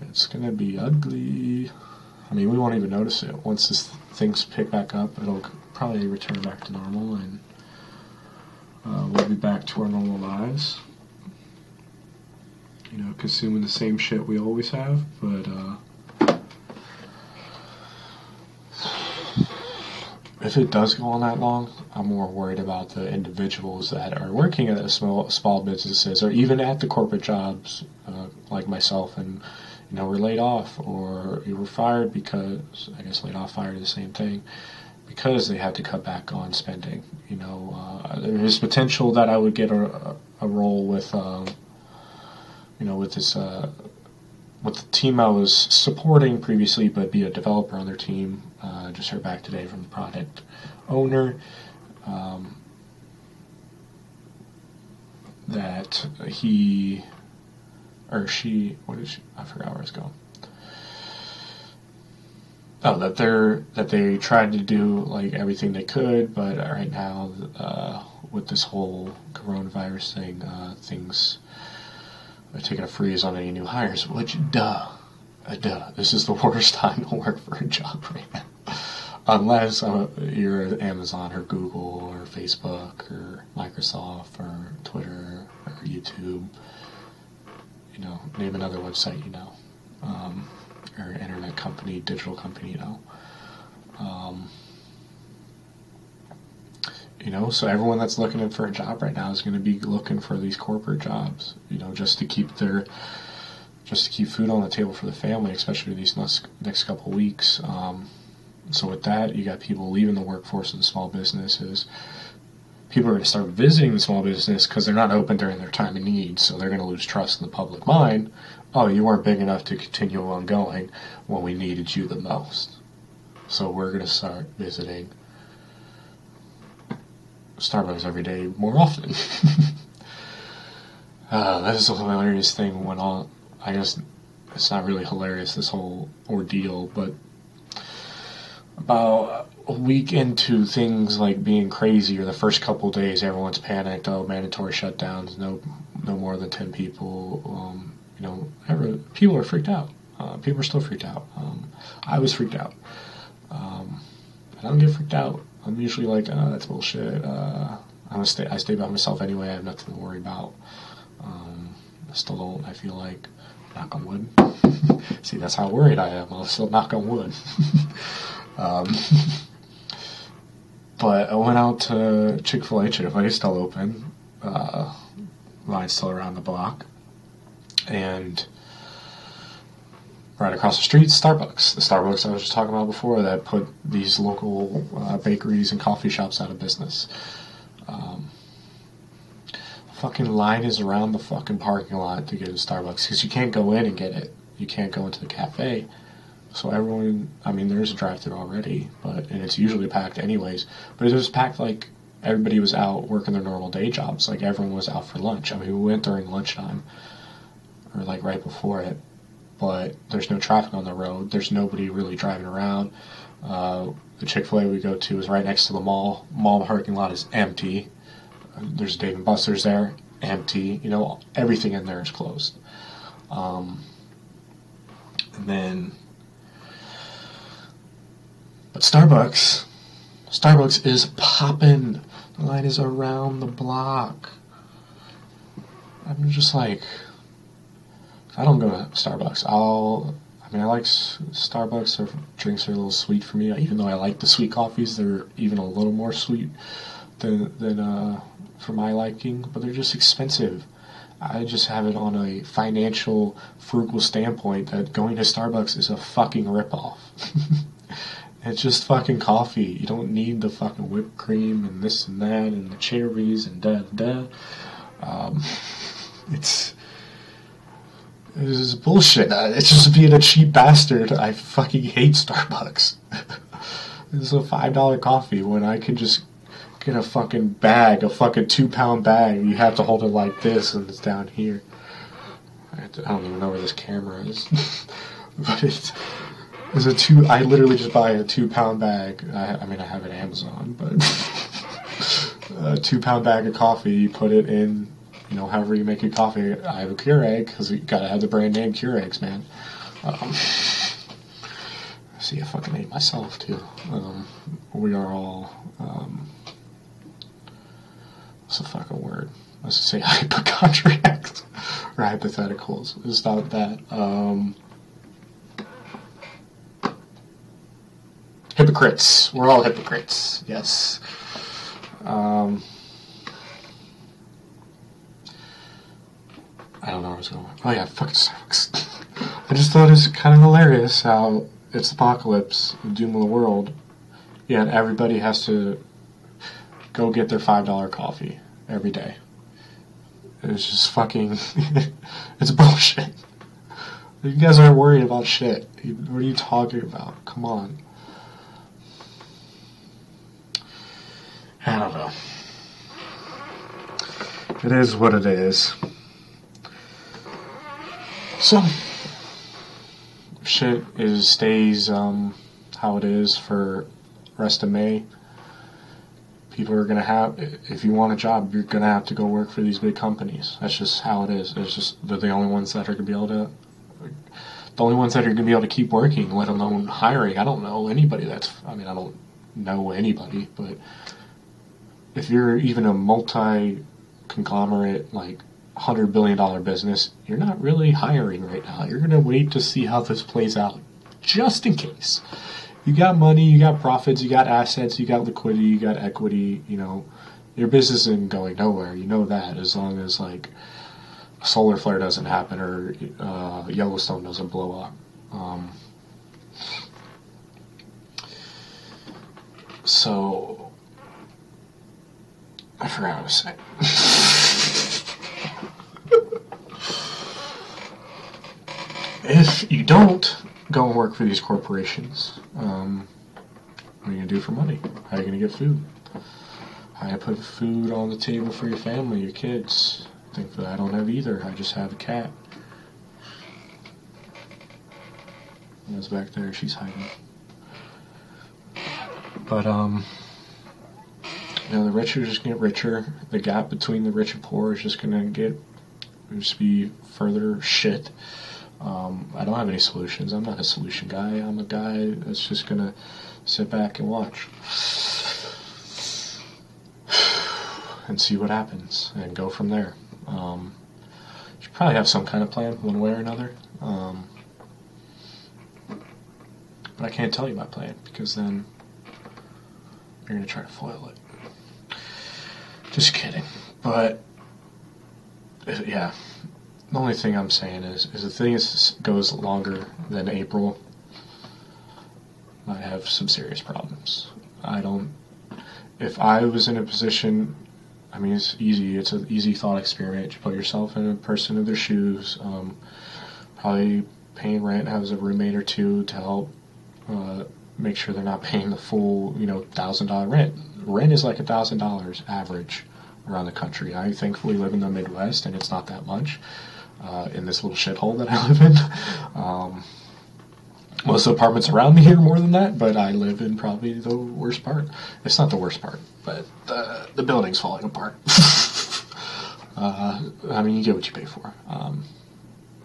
It's going to be ugly. I mean we won't even notice it. Once this things pick back up it'll probably return back to normal and uh, we'll be back to our normal lives. You know, consuming the same shit we always have, but uh, if it does go on that long, I'm more worried about the individuals that are working at small small businesses or even at the corporate jobs, uh, like myself, and you know, were laid off or you were fired because I guess laid off, fired, the same thing because they had to cut back on spending. You know, uh, there's potential that I would get a, a role with. Uh, you know, with this, uh, with the team I was supporting previously, but be a developer on their team. Uh, just heard back today from the product owner um, that he or she, what is she? I forgot where it's going. Oh, that they're that they tried to do like everything they could, but right now uh, with this whole coronavirus thing, uh, things they're taking a freeze on any new hires, which, duh, uh, duh, this is the worst time to work for a job right now. Unless uh, you're Amazon or Google or Facebook or Microsoft or Twitter or YouTube. You know, name another website you know, um, or internet company, digital company you know. Um, you know, so everyone that's looking for a job right now is going to be looking for these corporate jobs. You know, just to keep their just to keep food on the table for the family, especially these next next couple weeks. Um, so with that, you got people leaving the workforce and small businesses. People are going to start visiting the small business because they're not open during their time of need, so they're going to lose trust in the public mind. Oh, you weren't big enough to continue on going when we needed you the most. So we're going to start visiting Starbucks every day more often. uh, that is a hilarious thing when all, I guess it's not really hilarious, this whole ordeal, but about a week into things like being crazy or the first couple days everyone's panicked oh mandatory shutdowns no no more than 10 people um, you know every, people are freaked out. Uh, people are still freaked out. Um, i was freaked out. Um, i don't get freaked out I'm usually like, oh, that's bullshit. Uh, I'm stay, I stay by myself anyway. I have nothing to worry about. Um, I still don't. I feel like knock on wood. See, that's how worried I am. I'll still knock on wood. um, but I went out to Chick Fil A. Chick Fil A still open. Uh, line's still around the block, and right across the street, Starbucks. The Starbucks I was just talking about before that put these local uh, bakeries and coffee shops out of business. Um, fucking line is around the fucking parking lot to get a Starbucks because you can't go in and get it. You can't go into the cafe. So everyone, I mean, there's a drive-through already, but and it's usually packed anyways. But it was packed like everybody was out working their normal day jobs. Like everyone was out for lunch. I mean, we went during lunchtime or like right before it but there's no traffic on the road. There's nobody really driving around. Uh, the Chick Fil A we go to is right next to the mall. Mall parking lot is empty. There's Dave and Buster's there, empty. You know, everything in there is closed. Um, and then, but Starbucks, Starbucks is popping. The line is around the block. I'm just like, I don't go to Starbucks. I'll, I mean, I like Starbucks. Their drinks are a little sweet for me. Even though I like the sweet coffees, they're even a little more sweet than than uh, for my liking. But they're just expensive. I just have it on a financial, frugal standpoint that going to Starbucks is a fucking ripoff. it's just fucking coffee. You don't need the fucking whipped cream and this and that and the cherries and da da. Um, it's this is bullshit. Uh, It's just being a cheap bastard. I fucking hate Starbucks. this is a five dollar coffee when I could just get a fucking bag, a fucking two pound bag. You have to hold it like this, and it's down here. I, to- I don't even know where this camera is, but it's. It's a two. I literally just buy a two pound bag. I, I mean, I have it Amazon, but a two pound bag of coffee. You put it in, you know, however you make your coffee. I have a Keurig because you gotta have the brand name Keurigs, man. Um, see, I fucking hate myself too. Um, we are all. Um, what's the fucking word? Let's just say hypochondriacs or hypotheticals. It's not that. Um, hypocrites. We're all hypocrites. Yes. Um, I don't know where I was going. Oh yeah, fucking Starbucks. I just thought it was kind of hilarious how it's apocalypse, doom of the world, yet everybody has to go get their five dollar coffee every day. It's just fucking. it's bullshit. You guys aren't worried about shit. What are you talking about? Come on. I don't know. It is what it is. So, shit is stays um, how it is for rest of May. People are gonna have, if you want a job, you're gonna have to go work for these big companies. That's just how it is. It's just they're the only ones that are gonna be able to, the only ones that are gonna be able to keep working, let alone hiring. I don't know anybody that's. I mean, I don't know anybody, but if you're even a multi conglomerate like hundred billion dollar business, you're not really hiring right now. You're gonna wait to see how this plays out, just in case. You got money, you got profits, you got assets, you got liquidity, you got equity. You know, your business isn't going nowhere. You know that as long as like a solar flare doesn't happen or uh, Yellowstone doesn't blow up. Um, so I forgot what I was saying. if you don't go and work for these corporations, um, what are you gonna do for money? How are you gonna get food? How are you put food on the table for your family, your kids? Thankfully, I don't have either. I just have a cat. That's back there. She's hiding. But um, you know, the rich are just gonna get richer. The gap between the rich and poor is just gonna get just be further shit. Um, I don't have any solutions. I'm not a solution guy. I'm a guy that's just gonna sit back and watch and see what happens and go from there. Um, should probably have some kind of plan, one way or another. Um, but I can't tell you my plan because then you're gonna try to foil it. Just kidding. But uh, yeah, the only thing I'm saying is, is the thing goes longer than April. I have some serious problems. I don't. If I was in a position, I mean, it's easy. It's an easy thought experiment. You put yourself in a person in their shoes. Um, probably paying rent, has a roommate or two to help uh, make sure they're not paying the full, you know, thousand dollar rent. Rent is like a thousand dollars average around the country. I thankfully live in the Midwest, and it's not that much uh, in this little shithole that I live in. Um, most of the apartments around me here are more than that, but I live in probably the worst part. It's not the worst part, but the the building's falling apart. uh, I mean, you get what you pay for. Um,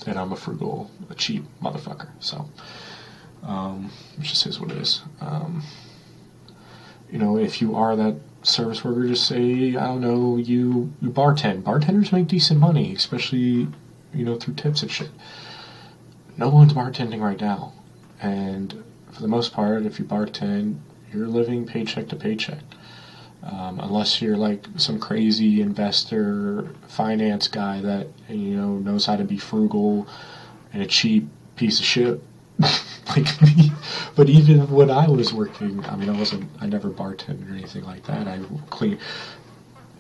and I'm a frugal, a cheap motherfucker. So, um, it just is what it is. Um, you know, if you are that service worker, just say, I don't know, you, you bartend. Bartenders make decent money, especially, you know, through tips and shit. No one's bartending right now. And for the most part, if you bartend, you're living paycheck to paycheck. Um, unless you're like some crazy investor finance guy that you know knows how to be frugal and a cheap piece of shit like me. But even when I was working, I mean, I wasn't, I never bartended or anything like that. I clean.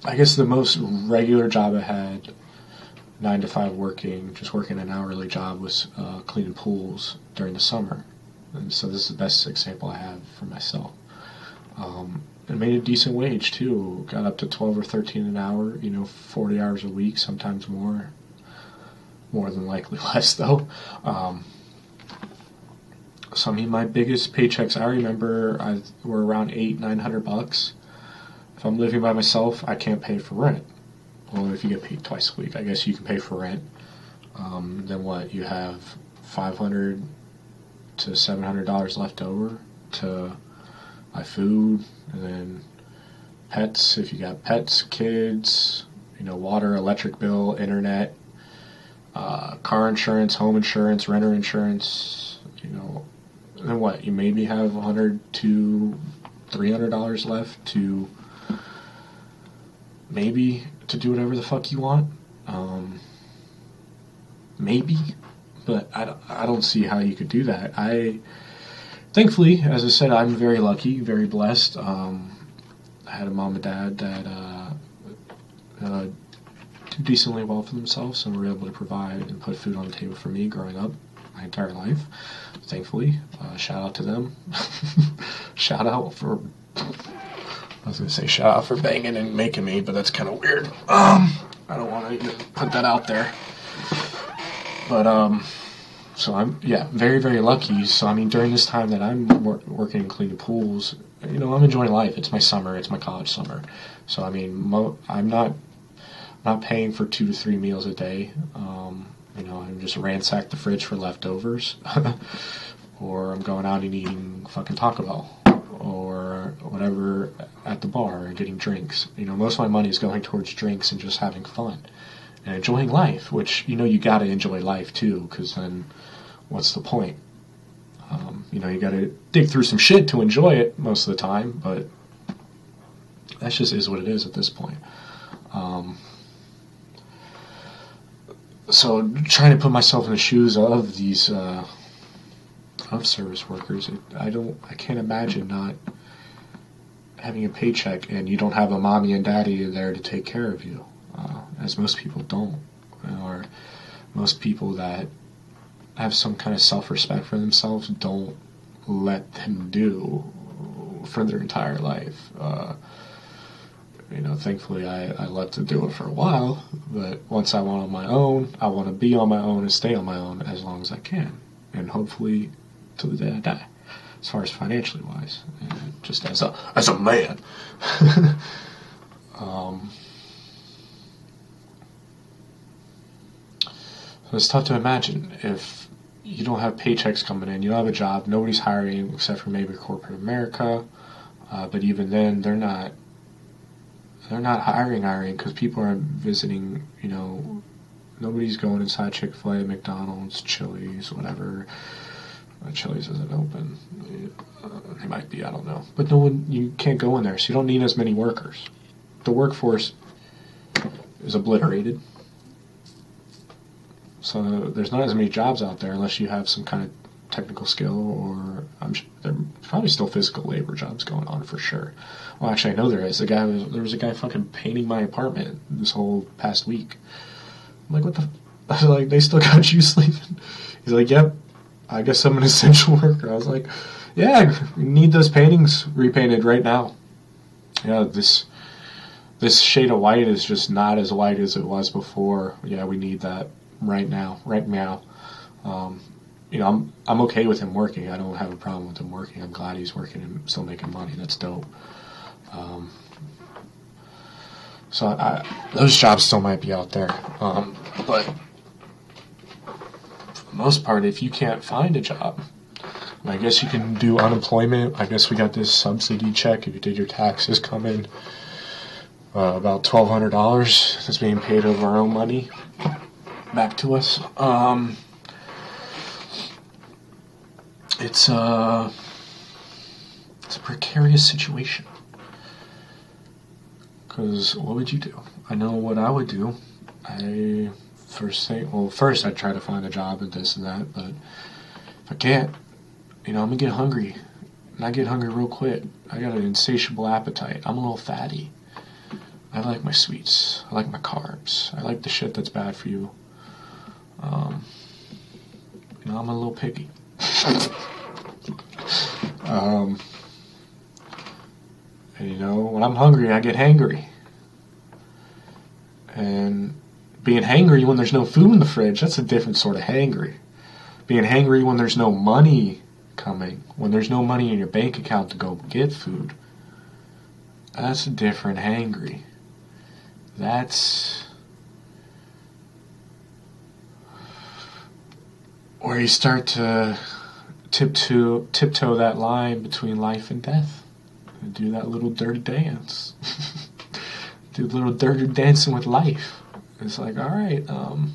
I guess the most regular job I had, nine to five working, just working an hourly job, was uh, cleaning pools during the summer. And so this is the best example I have for myself. Um, and made a decent wage too. Got up to twelve or thirteen an hour. You know, forty hours a week, sometimes more. More than likely less though. Um, so I mean, my biggest paychecks I remember I, were around eight, nine hundred bucks. If I'm living by myself, I can't pay for rent. Well, if you get paid twice a week, I guess you can pay for rent. Um, then what? You have five hundred to seven hundred dollars left over to buy food, and then pets. If you got pets, kids, you know, water, electric bill, internet, uh, car insurance, home insurance, renter insurance, you know, then what? You maybe have 100 to 300 dollars left to maybe to do whatever the fuck you want. Um, maybe, but I I don't see how you could do that. I thankfully, as I said, I'm very lucky, very blessed. Um, I had a mom and dad that uh, uh, did decently well for themselves and were able to provide and put food on the table for me growing up my entire life. Thankfully, uh, shout out to them. shout out for. I was gonna say shout out for banging and making me, but that's kind of weird. Um, I don't want to put that out there. But um, so I'm yeah very very lucky. So I mean during this time that I'm wor- working and cleaning pools, you know I'm enjoying life. It's my summer. It's my college summer. So I mean mo- I'm not not paying for two to three meals a day. Um, you know, I'm just ransack the fridge for leftovers, or I'm going out and eating fucking Taco Bell or whatever at the bar and getting drinks. You know, most of my money is going towards drinks and just having fun and enjoying life. Which you know you got to enjoy life too, because then what's the point? Um, you know, you got to dig through some shit to enjoy it most of the time, but that just is what it is at this point. Um, so trying to put myself in the shoes of these uh, of service workers, it, I don't, I can't imagine not having a paycheck and you don't have a mommy and daddy there to take care of you, uh, as most people don't, or most people that have some kind of self-respect for themselves don't let them do for their entire life. Uh, you know, thankfully I, I let them do it for a while, but once I want on my own, I want to be on my own and stay on my own as long as I can, and hopefully till the day as far as financially wise, and just as a as a man. um, it's tough to imagine if you don't have paychecks coming in, you don't have a job, nobody's hiring except for maybe corporate America, uh, but even then they're not they're not hiring hiring because people aren't visiting. You know, nobody's going inside Chick Fil A, McDonald's, Chili's, whatever. Uh, Chili's isn't open. Uh, they might be. I don't know. But no one. You can't go in there, so you don't need as many workers. The workforce is obliterated. So there's not as many jobs out there unless you have some kind of technical skill or I'm sure there's probably still physical labor jobs going on for sure. Well, actually, I know there is. The guy was there was a guy fucking painting my apartment this whole past week. I'm like, what the? I was like, they still got you sleeping? He's like, yep. I guess I'm an essential worker. I was like, yeah, we need those paintings repainted right now. Yeah, this this shade of white is just not as white as it was before. Yeah, we need that right now, right now. Um, you know, I'm I'm okay with him working. I don't have a problem with him working. I'm glad he's working and still making money. That's dope. Um, so I, those jobs still might be out there, um, but most part, if you can't find a job, I guess you can do unemployment. I guess we got this subsidy check if you did your taxes come in. Uh, about twelve hundred dollars that's being paid of our own money back to us. Um, it's uh, it's a precarious situation. Because what would you do? I know what I would do. I first well, first I'd try to find a job and this and that, but if I can't, you know, I'm gonna get hungry. And I get hungry real quick. I got an insatiable appetite. I'm a little fatty. I like my sweets. I like my carbs. I like the shit that's bad for you. Um, you know, I'm a little picky. um, and you know, when I'm hungry, I get hangry. And being hangry when there's no food in the fridge, that's a different sort of hangry. Being hangry when there's no money coming, when there's no money in your bank account to go get food, that's a different hangry. That's where you start to tiptoe, tiptoe that line between life and death and do that little dirty dance. do a little dirty dancing with life. It's like, all right, um,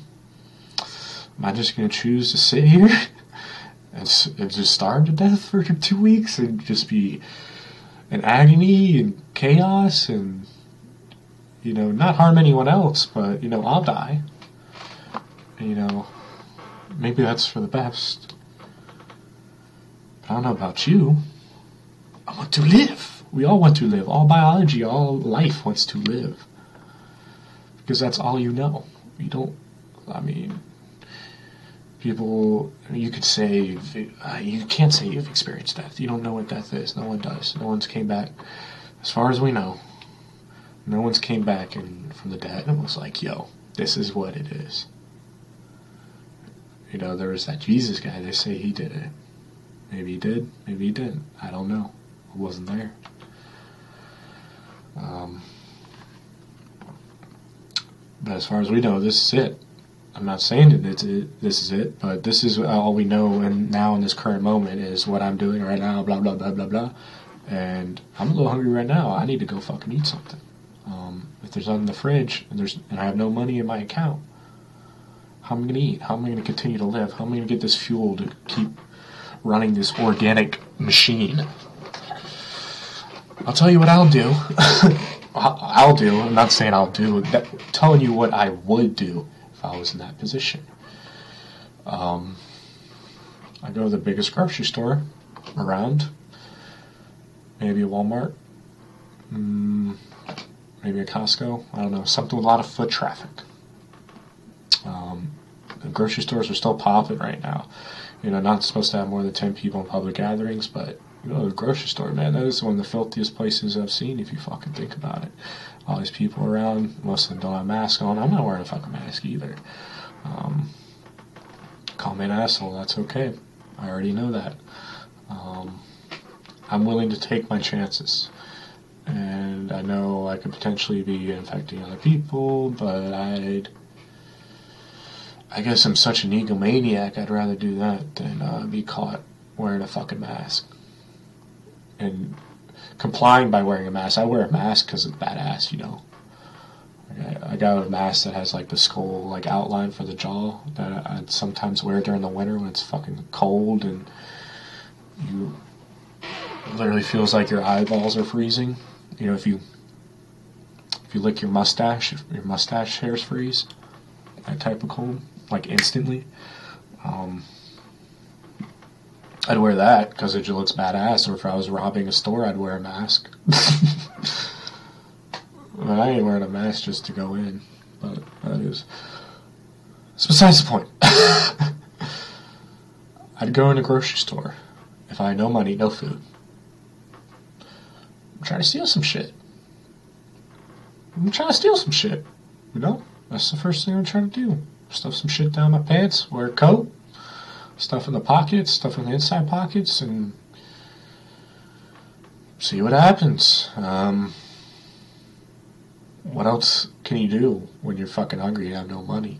am I just going to choose to sit here and, and just starve to death for two weeks and just be in agony and chaos and, you know, not harm anyone else, but, you know, I'll die. You know, maybe that's for the best. But I don't know about you. I want to live. We all want to live. All biology, all life wants to live. Because that's all you know. You don't, I mean, people, you could say, uh, you can't say you've experienced death. You don't know what death is. No one does. No one's came back, as far as we know, no one's came back and from the dead and was like, yo, this is what it is. You know, there was that Jesus guy, they say he did it. Maybe he did, maybe he didn't. I don't know. I wasn't there. Um, but as far as we know, this is it. I'm not saying that it's it, this is it, but this is all we know. And now in this current moment is what I'm doing right now. Blah blah blah blah blah. And I'm a little hungry right now. I need to go fucking eat something. Um, if there's nothing in the fridge and there's and I have no money in my account, how am I gonna eat? How am I gonna continue to live? How am I gonna get this fuel to keep running this organic machine? I'll tell you what I'll do. I'll do. I'm not saying I'll do. That, telling you what I would do if I was in that position. Um, I go to the biggest grocery store around. Maybe a Walmart. Mm, maybe a Costco. I don't know. Something with a lot of foot traffic. Um, the grocery stores are still popping right now. You know, not supposed to have more than 10 people in public gatherings, but you know, the grocery store, man, that is one of the filthiest places I've seen if you fucking think about it. All these people around, most of them don't have masks on. I'm not wearing a fucking mask either. Um, call me an asshole, that's okay. I already know that. Um, I'm willing to take my chances. And I know I could potentially be infecting other people, but I'd. I guess I'm such an egomaniac, I'd rather do that than uh, be caught wearing a fucking mask and complying by wearing a mask. I wear a mask because it's badass, you know. I got a mask that has like the skull like outline for the jaw that I sometimes wear during the winter when it's fucking cold and you literally feels like your eyeballs are freezing. You know, if you if you lick your mustache, your mustache hairs freeze. That type of cold, like instantly. Um, I'd wear that because it just looks badass. Or if I was robbing a store, I'd wear a mask. but I ain't wearing a mask just to go in. But that is. It's besides the point. I'd go in a grocery store if I had no money, no food. I'm trying to steal some shit. I'm trying to steal some shit. You know? That's the first thing I'm trying to do. Stuff some shit down my pants, wear a coat, stuff in the pockets, stuff in the inside pockets, and see what happens. Um, what else can you do when you're fucking hungry and have no money?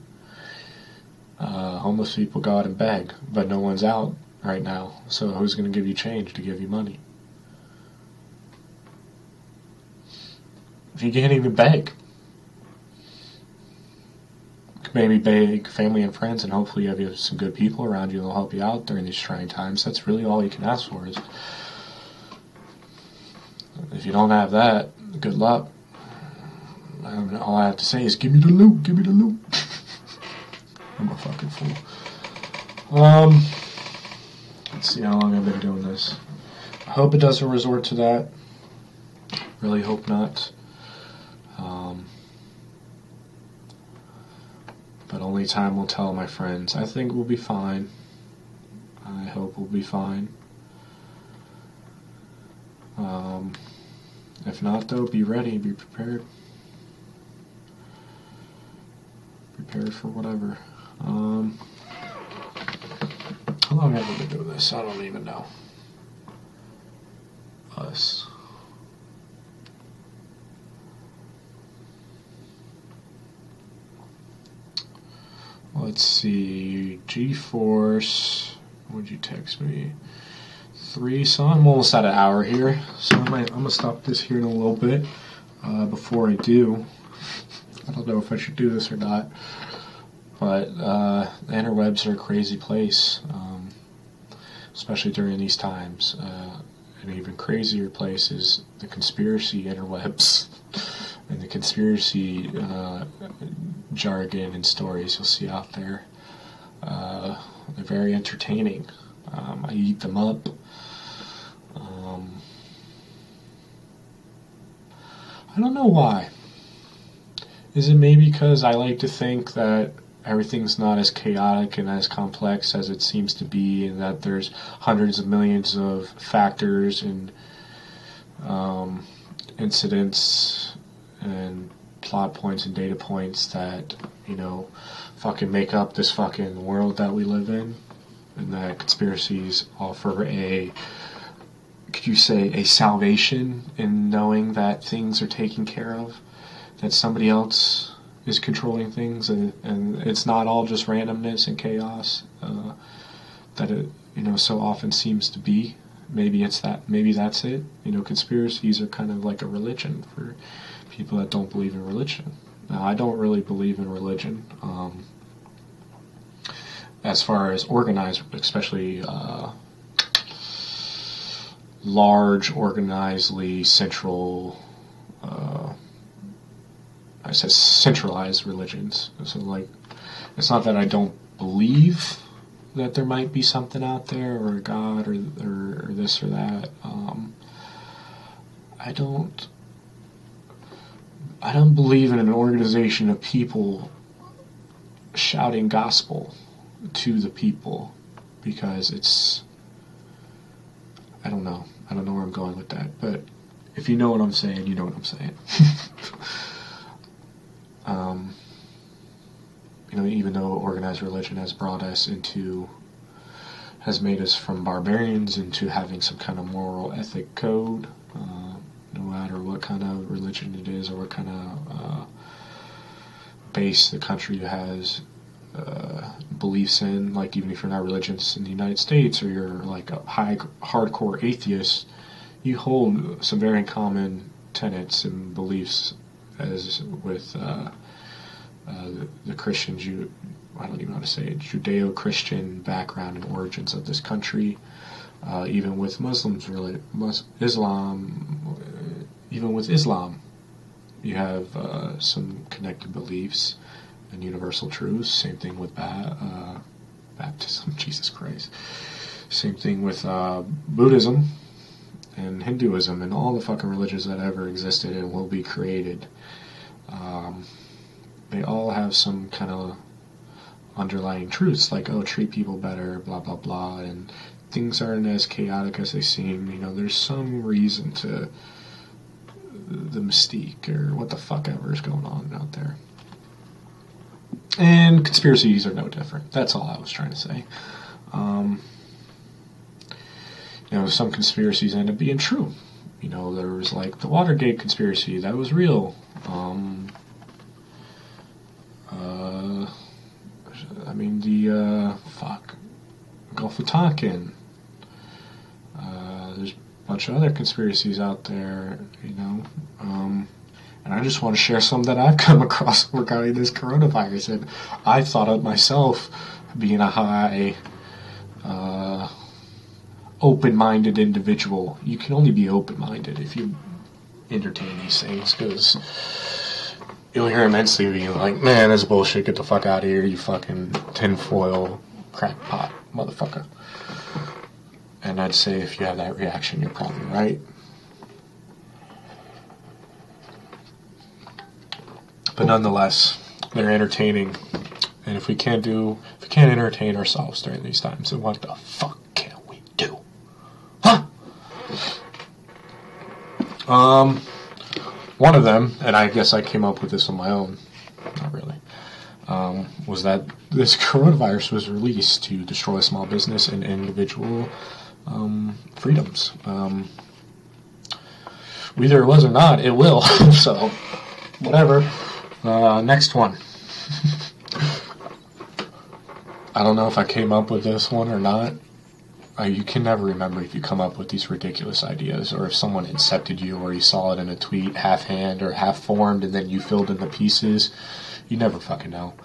Uh, homeless people go out and beg, but no one's out right now. So who's going to give you change to give you money? If you can't even beg, maybe beg family and friends, and hopefully you have some good people around you that'll help you out during these trying times. That's really all you can ask for. Is if you don't have that, good luck. all I have to say is, give me the loot, give me the loot. I'm a fucking fool. Um, let's see how long I've been doing this. I hope it doesn't resort to that. Really hope not. Um, but only time will tell, my friends. I think we'll be fine. I hope we'll be fine. Um, if not, though, be ready, be prepared. Prepared for whatever. Um, how long have we been doing this? I don't even know. Us. Let's see. GeForce. Would you text me? Three. So I'm almost at an hour here. So I might, I'm gonna stop this here in a little bit. Uh, before I do, I don't know if I should do this or not. But uh, the interwebs are a crazy place, um, especially during these times. Uh, an even crazier place is the conspiracy interwebs and the conspiracy uh, jargon and stories you'll see out there. Uh, they're very entertaining. Um, I eat them up. Um, I don't know why. Is it maybe because I like to think that everything's not as chaotic and as complex as it seems to be, and that there's hundreds of millions of factors and um, incidents and plot points and data points that you know fucking make up this fucking world that we live in, and that conspiracies offer a could you say a salvation in knowing that things are taken care of, that somebody else is controlling things, and, and it's not all just randomness and chaos uh, that it you know so often seems to be. Maybe it's that. Maybe that's it. You know, conspiracies are kind of like a religion for people that don't believe in religion. Now, I don't really believe in religion. Um, as far as organized, especially uh, large, organizedly central uh, I said centralized religions. So like, it's not that I don't believe that there might be something out there or a God or or, or this or that. Um, I don't. I don't believe in an organization of people shouting gospel to the people because it's. I don't know. I don't know where I'm going with that, but if you know what I'm saying, you know what I'm saying. Um, you know, even though organized religion has brought us into, has made us from barbarians into having some kind of moral ethic code, uh, no matter what kind of religion it is or what kind of uh, base the country has uh, beliefs in, like even if you're not religious in the United States or you're like a high hardcore atheist, you hold some very common tenets and beliefs as with uh, uh, the, the, Christian I don't even know how to say it, Judeo-Christian background and origins of this country. Uh, even with Muslims, really, Mus- Islam, even with Islam, you have uh, some connected beliefs and universal truths. Same thing with ba- uh, baptism. Jesus Christ. Same thing with Buddhism and Hinduism and all the fucking religions that ever existed and will be created. Um, they all have some kind of underlying truths, like, oh, treat people better, blah, blah, blah, and things aren't as chaotic as they seem. You know, there's some reason to the mystique or what the fuck ever is going on out there. And conspiracies are no different. That's all I was trying to say. Um, you know, some conspiracies end up being true. You know, there was like the Watergate conspiracy that was real. Um, uh, I mean the uh, fuck Gulf of Tonkin. Bunch of other conspiracies out there, you know. Um, and I just want to share some that I've come across regarding this coronavirus. And I thought of myself being a high, uh, open minded individual. You can only be open minded if you entertain these things because you'll hear immensely being like, man, that's bullshit. Get the fuck out of here, you fucking tinfoil crackpot motherfucker. And I'd say if you have that reaction, you're probably right. But nonetheless, they're entertaining. And if we can't do, if we can't entertain ourselves during these times, then what the fuck can we do? Huh? Um, one of them, and I guess I came up with this on my own, not really, um, was that this coronavirus was released to destroy small business and individual um, freedoms. Um, whether it was or not, it will. so, whatever. Uh, next one. I don't know if I came up with this one or not. Uh, you can never remember if you come up with these ridiculous ideas or if someone incepted you or you saw it in a tweet half hand or half formed and then you filled in the pieces. You never fucking know.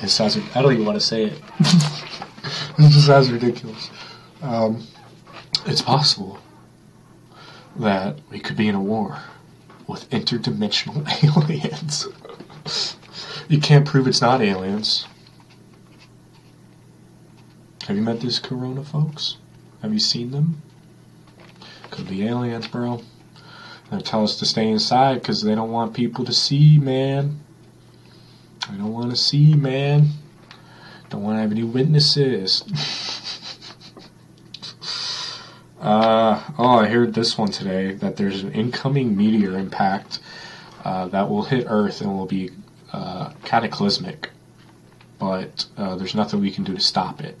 It sounds, I don't even want to say it. It just sounds ridiculous. Um, it's possible that we could be in a war with interdimensional aliens. you can't prove it's not aliens. Have you met these corona folks? Have you seen them? Could be aliens, bro. They tell us to stay inside because they don't want people to see, man. They don't want to see, man. Don't want to have any witnesses. uh, oh, I heard this one today that there's an incoming meteor impact uh, that will hit Earth and will be uh, cataclysmic. But uh, there's nothing we can do to stop it.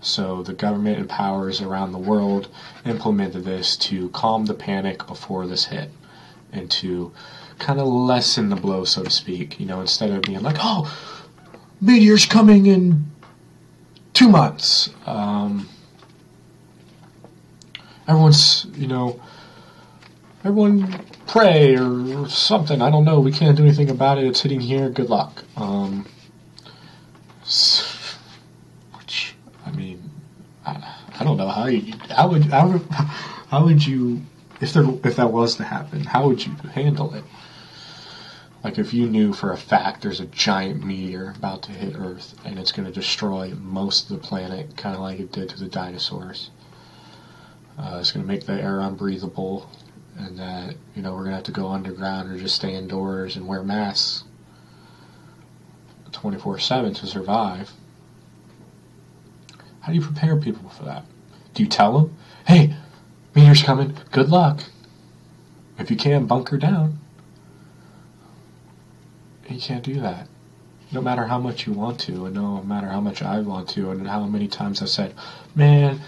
So the government and powers around the world implemented this to calm the panic before this hit and to kind of lessen the blow, so to speak. You know, instead of being like, oh, meteor's coming in two months. Um, everyone's, you know, everyone pray or something. I don't know. We can't do anything about it. It's hitting here. Good luck. Um, which, I mean, I, I don't know how you, how would, how how would you, if there, if that was to happen, how would you handle it? Like if you knew for a fact there's a giant meteor about to hit Earth and it's going to destroy most of the planet, kind of like it did to the dinosaurs. Uh, it's going to make the air unbreathable, and that you know we're going to have to go underground or just stay indoors and wear masks 24/7 to survive. How do you prepare people for that? Do you tell them, "Hey, meteor's coming. Good luck." If you can, bunker down. You can't do that. No matter how much you want to, and no matter how much I want to, and how many times I've said, man,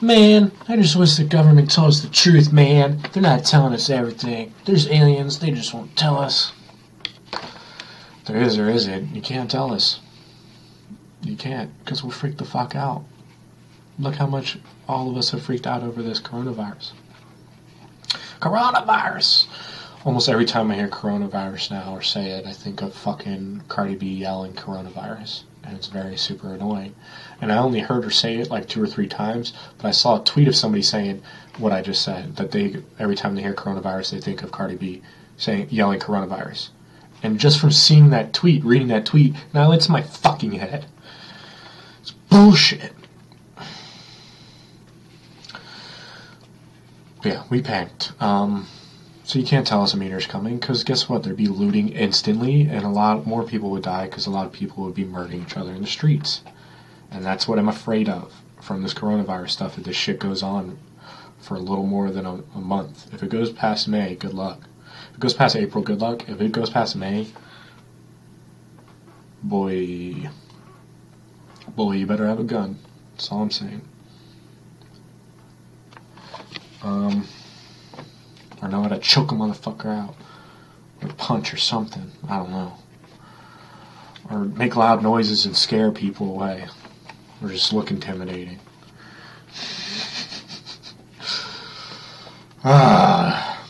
man, I just wish the government told us the truth, man. They're not telling us everything. There's aliens, they just won't tell us. There is or isn't. You can't tell us. You can't, because we'll freak the fuck out. Look how much all of us have freaked out over this coronavirus. Coronavirus! Almost every time I hear coronavirus now or say it, I think of fucking Cardi B yelling coronavirus. And it's very super annoying. And I only heard her say it like two or three times, but I saw a tweet of somebody saying what I just said that they, every time they hear coronavirus, they think of Cardi B saying, yelling coronavirus. And just from seeing that tweet, reading that tweet, now it's my fucking head. It's bullshit. But yeah, we panicked. Um, so you can't tell us a meteor's coming because guess what? There'd be looting instantly, and a lot more people would die because a lot of people would be murdering each other in the streets. And that's what I'm afraid of from this coronavirus stuff. If this shit goes on for a little more than a, a month, if it goes past May, good luck. If it goes past April, good luck. If it goes past May, boy, boy, you better have a gun. That's all I'm saying. Um, or know how to choke a motherfucker out, or punch or something. I don't know. Or make loud noises and scare people away. or just look intimidating. Ah.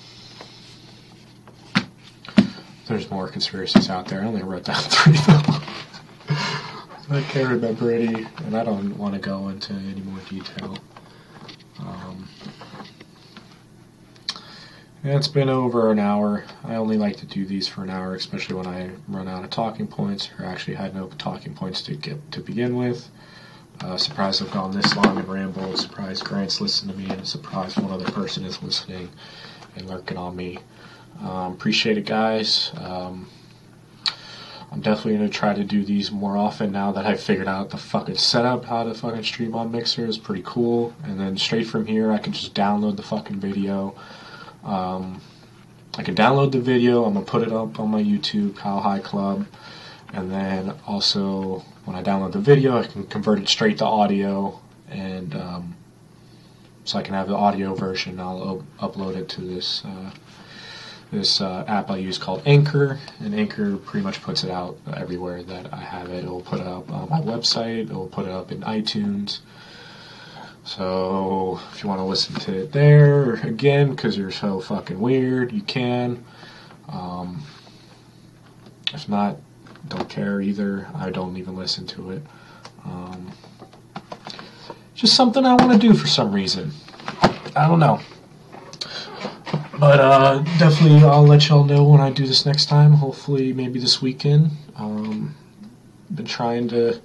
There's more conspiracies out there. I only wrote down three though. I can't remember any, and I don't want to go into any more detail. Um, it's been over an hour. I only like to do these for an hour, especially when I run out of talking points, or actually had no talking points to get to begin with. Uh, surprised I've gone this long and rambled. Surprised Grant's listened to me, and surprised one other person is listening and lurking on me. Um, appreciate it, guys. Um, I'm definitely going to try to do these more often now that I've figured out the fucking setup, how to fucking stream on Mixer is pretty cool. And then straight from here, I can just download the fucking video. Um, I can download the video. I'm going to put it up on my YouTube, Kyle High Club. And then also, when I download the video, I can convert it straight to audio. And um, so I can have the audio version. I'll upload it to this. Uh, this uh, app I use called Anchor, and Anchor pretty much puts it out everywhere that I have it. It will put it up on my website. It will put it up in iTunes. So if you want to listen to it there again, because you're so fucking weird, you can. Um, if not, don't care either. I don't even listen to it. Um, just something I want to do for some reason. I don't know. But uh, definitely, I'll let y'all know when I do this next time. Hopefully, maybe this weekend. Um, been trying to.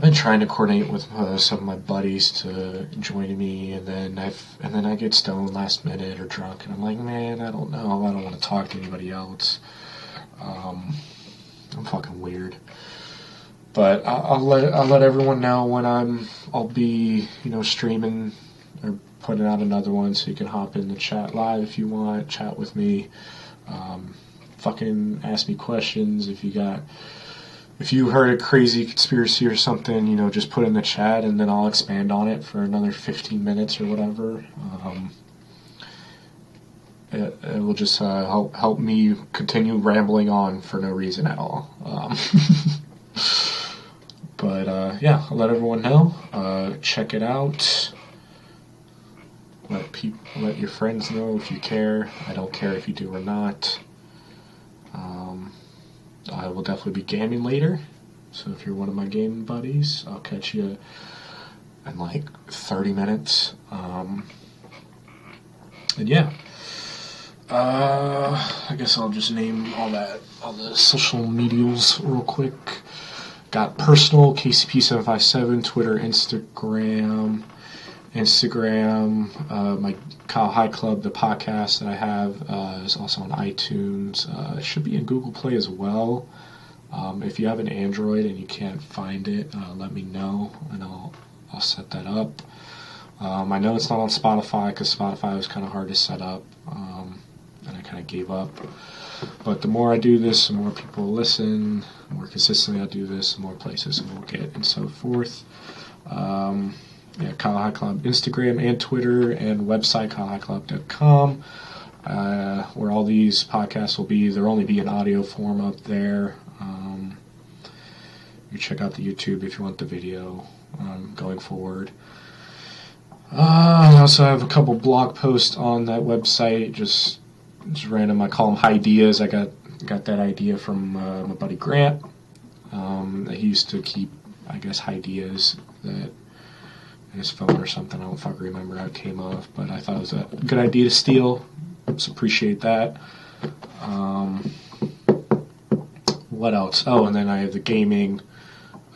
I've been trying to coordinate with uh, some of my buddies to join me, and then I've and then I get stoned last minute or drunk, and I'm like, man, I don't know. I don't want to talk to anybody else. Um, I'm fucking weird. But I'll, I'll let I'll let everyone know when I'm I'll be you know streaming or putting out another one so you can hop in the chat live if you want, chat with me. Um, fucking ask me questions if you got if you heard a crazy conspiracy or something, you know, just put in the chat and then I'll expand on it for another 15 minutes or whatever. Um, it, it, will just uh, help help me continue rambling on for no reason at all. Um, but uh, yeah, I'll let everyone know. Uh, check it out. Let people, let your friends know if you care. I don't care if you do or not. Um, I will definitely be gaming later. So if you're one of my gaming buddies, I'll catch you in like 30 minutes. Um, and yeah. Uh, I guess I'll just name all that, all the social medials real quick. Got personal, KCP757, Twitter, Instagram, Instagram. Uh, my Kyle High Club, the podcast that I have, uh, is also on iTunes. Uh, it should be in Google Play as well. Um, if you have an Android and you can't find it, uh, let me know and I'll I'll set that up. Um, I know it's not on Spotify because Spotify was kind of hard to set up, um, and I kind of gave up. But the more I do this, the more people listen. The more consistently I do this, the more places we'll get, and so forth. Um, yeah, Kyle High Club Instagram and Twitter and website kylehighclub.com uh, where all these podcasts will be. There'll only be an audio form up there. Um, you check out the YouTube if you want the video um, going forward. Uh, I also have a couple blog posts on that website, just just random. I call them ideas. I got got that idea from uh, my buddy Grant. Um, he used to keep, I guess, ideas that his phone or something. I don't fucking remember how it came off, but I thought it was a good idea to steal. So appreciate that. Um, what else? Oh, and then I have the gaming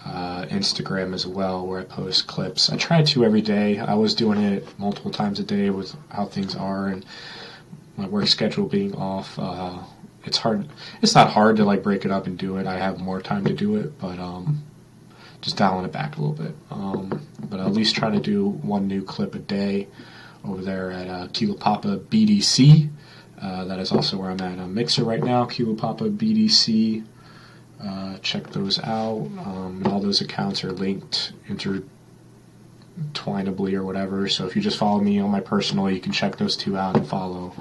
uh, Instagram as well, where I post clips. I try to every day. I was doing it multiple times a day with how things are and my work schedule being off. Uh, it's hard. It's not hard to like break it up and do it. I have more time to do it, but um, just dialing it back a little bit. Um, but at least try to do one new clip a day over there at uh, Kilo Papa BDC. Uh, that is also where I'm at on Mixer right now, Kilo Papa BDC. Uh, check those out. Um, all those accounts are linked intertwinably or whatever. So if you just follow me on my personal, you can check those two out and follow.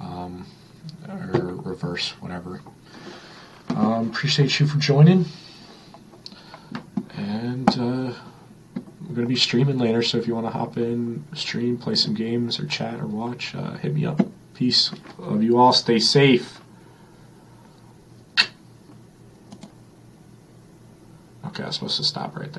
Um, or reverse, whatever. Um, appreciate you for joining. And uh, I'm going to be streaming later, so if you want to hop in, stream, play some games, or chat, or watch, uh, hit me up. Peace. Love you all. Stay safe. Okay, I was supposed to stop right there.